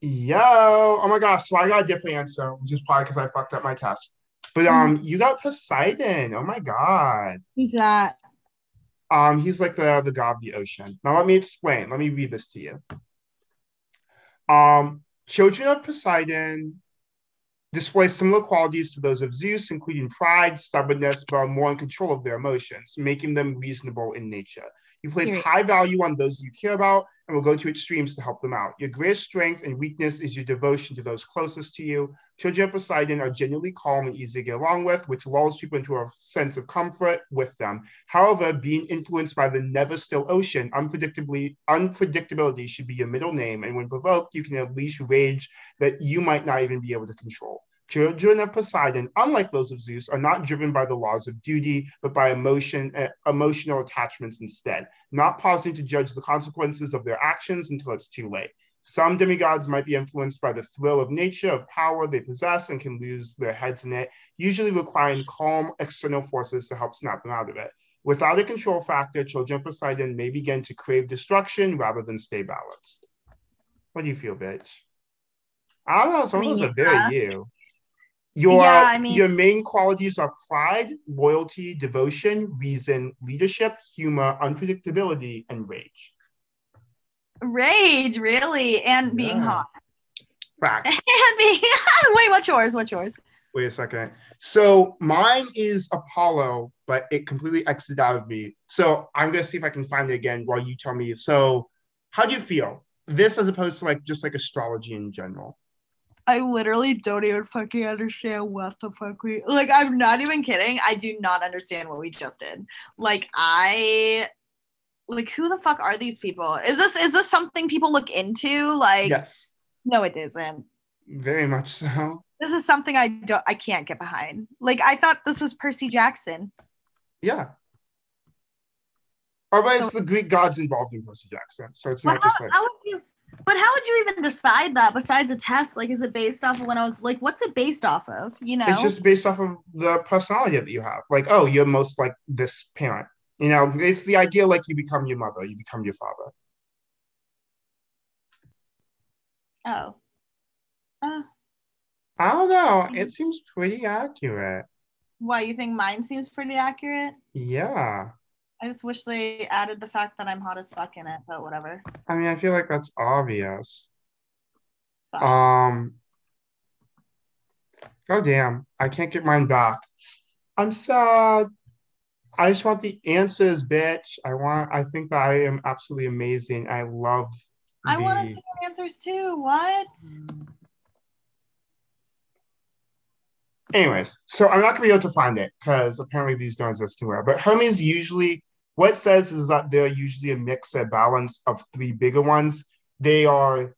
Yo, oh my gosh, so I got a different answer, which is probably because I fucked up my test. But um, you got Poseidon. Oh my god. Who's that? Um, he's like the the god of the ocean. Now let me explain. Let me read this to you. Um, children of Poseidon display similar qualities to those of Zeus, including pride, stubbornness, but are more in control of their emotions, making them reasonable in nature. You place Period. high value on those you care about and will go to extremes to help them out. Your greatest strength and weakness is your devotion to those closest to you. Children of Poseidon are genuinely calm and easy to get along with, which lulls people into a sense of comfort with them. However, being influenced by the never still ocean, unpredictably unpredictability should be your middle name, and when provoked, you can unleash rage that you might not even be able to control. Children of Poseidon, unlike those of Zeus, are not driven by the laws of duty, but by emotion, uh, emotional attachments instead, not pausing to judge the consequences of their actions until it's too late. Some demigods might be influenced by the thrill of nature, of power they possess, and can lose their heads in it, usually requiring calm external forces to help snap them out of it. Without a control factor, children of Poseidon may begin to crave destruction rather than stay balanced. What do you feel, bitch? I don't know. Some of those are very you. Your, Yeah, I mean- your main qualities are pride, loyalty, devotion, reason, leadership, humor, unpredictability, and rage. Rage, really, and being Yeah. hot. Fact. And being wait, what's yours? What's yours? Wait a second. So mine is Apollo, but it completely exited out of me. So I'm gonna see if I can find it again while you tell me. So, how do you feel? This as opposed to like just like astrology in general. I literally don't even fucking understand what the fuck we like. I'm not even kidding. I do not understand what we just did. Like I like who the fuck are these people? Is this is this something people look into? Like yes, no, it isn't. very much so. This is something I don't I can't get behind. Like I thought this was Percy Jackson. Yeah. Or but it's the Greek gods involved in Percy Jackson, so it's not how, just like how would you but how would you even decide that besides a test? Like is it based off of when I was like what's it based off of? You know? it's just based off of the personality that you have. Like, oh, you're most like this parent. You know, it's the idea like you become your mother, you become your father. oh. Uh, I don't know. It seems pretty accurate. why you think mine seems pretty accurate? Yeah. I just wish they added the fact that I'm hot as fuck in it, but whatever. I mean, I feel like that's obvious. Um. Oh damn! I can't get mine back. I'm sad. I just want the answers, bitch. I want. I think that I am absolutely amazing. I love. I want to the- see your answers too. What? Anyways, so I'm not gonna be able to find it because apparently these don't exist anywhere. But Hermes usually, what it says is that they're usually a mix, a balance of three bigger ones. They are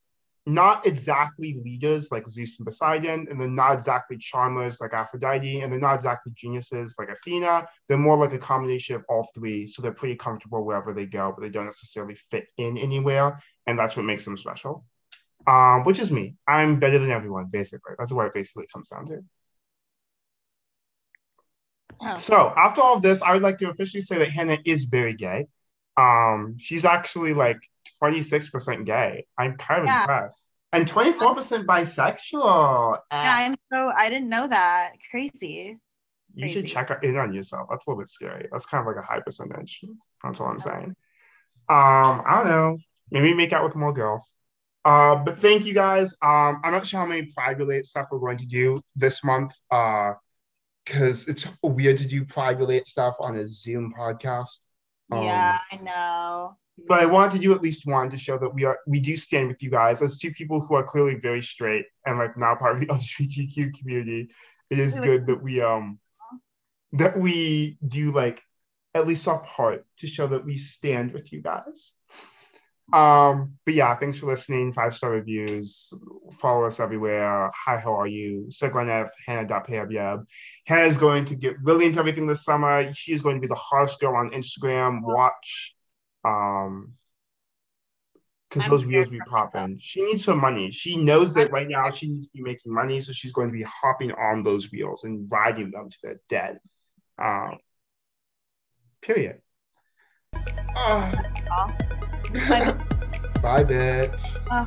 not exactly leaders like Zeus and Poseidon, and they're not exactly charmers like Aphrodite, and they're not exactly geniuses like Athena. They're more like a combination of all three, so they're pretty comfortable wherever they go, but they don't necessarily fit in anywhere, and that's what makes them special. Um, which is me. I'm better than everyone, basically. That's what it basically comes down to. Oh. So after all of this, I would like to officially say that Hannah is very gay. Um, she's actually like 26% gay. I'm kind of Yeah. impressed. And 24% bisexual. Yeah, Eh, I'm so I didn't know that. Crazy. you should check in on yourself. That's a little bit scary. That's kind of like a high percentage. That's all I'm saying. Um, I don't know. Maybe make out with more girls. Uh, but thank you guys. Um, I'm not sure how many pride related stuff we're going to do this month. Uh, because it's weird to do private stuff on a Zoom podcast. Um, yeah, I know. but I wanted to do at least one to show that we are we do stand with you guys as two people who are clearly very straight and like not part of the LGBTQ community. It is good that we um that we do like at least our part to show that we stand with you guys. Um, but yeah, thanks for listening. Five star reviews. Follow us everywhere. Hi, how are you? Hannah.Payabyab. Hannah is going to get really into everything this summer. She is going to be the hottest girl on Instagram. Watch. Um, because those wheels be popping. She needs her money. She knows that right now she needs to be making money, so she's going to be hopping on those wheels and riding them to their dead. Um, period. Ah. Bye. Bitch. Oh.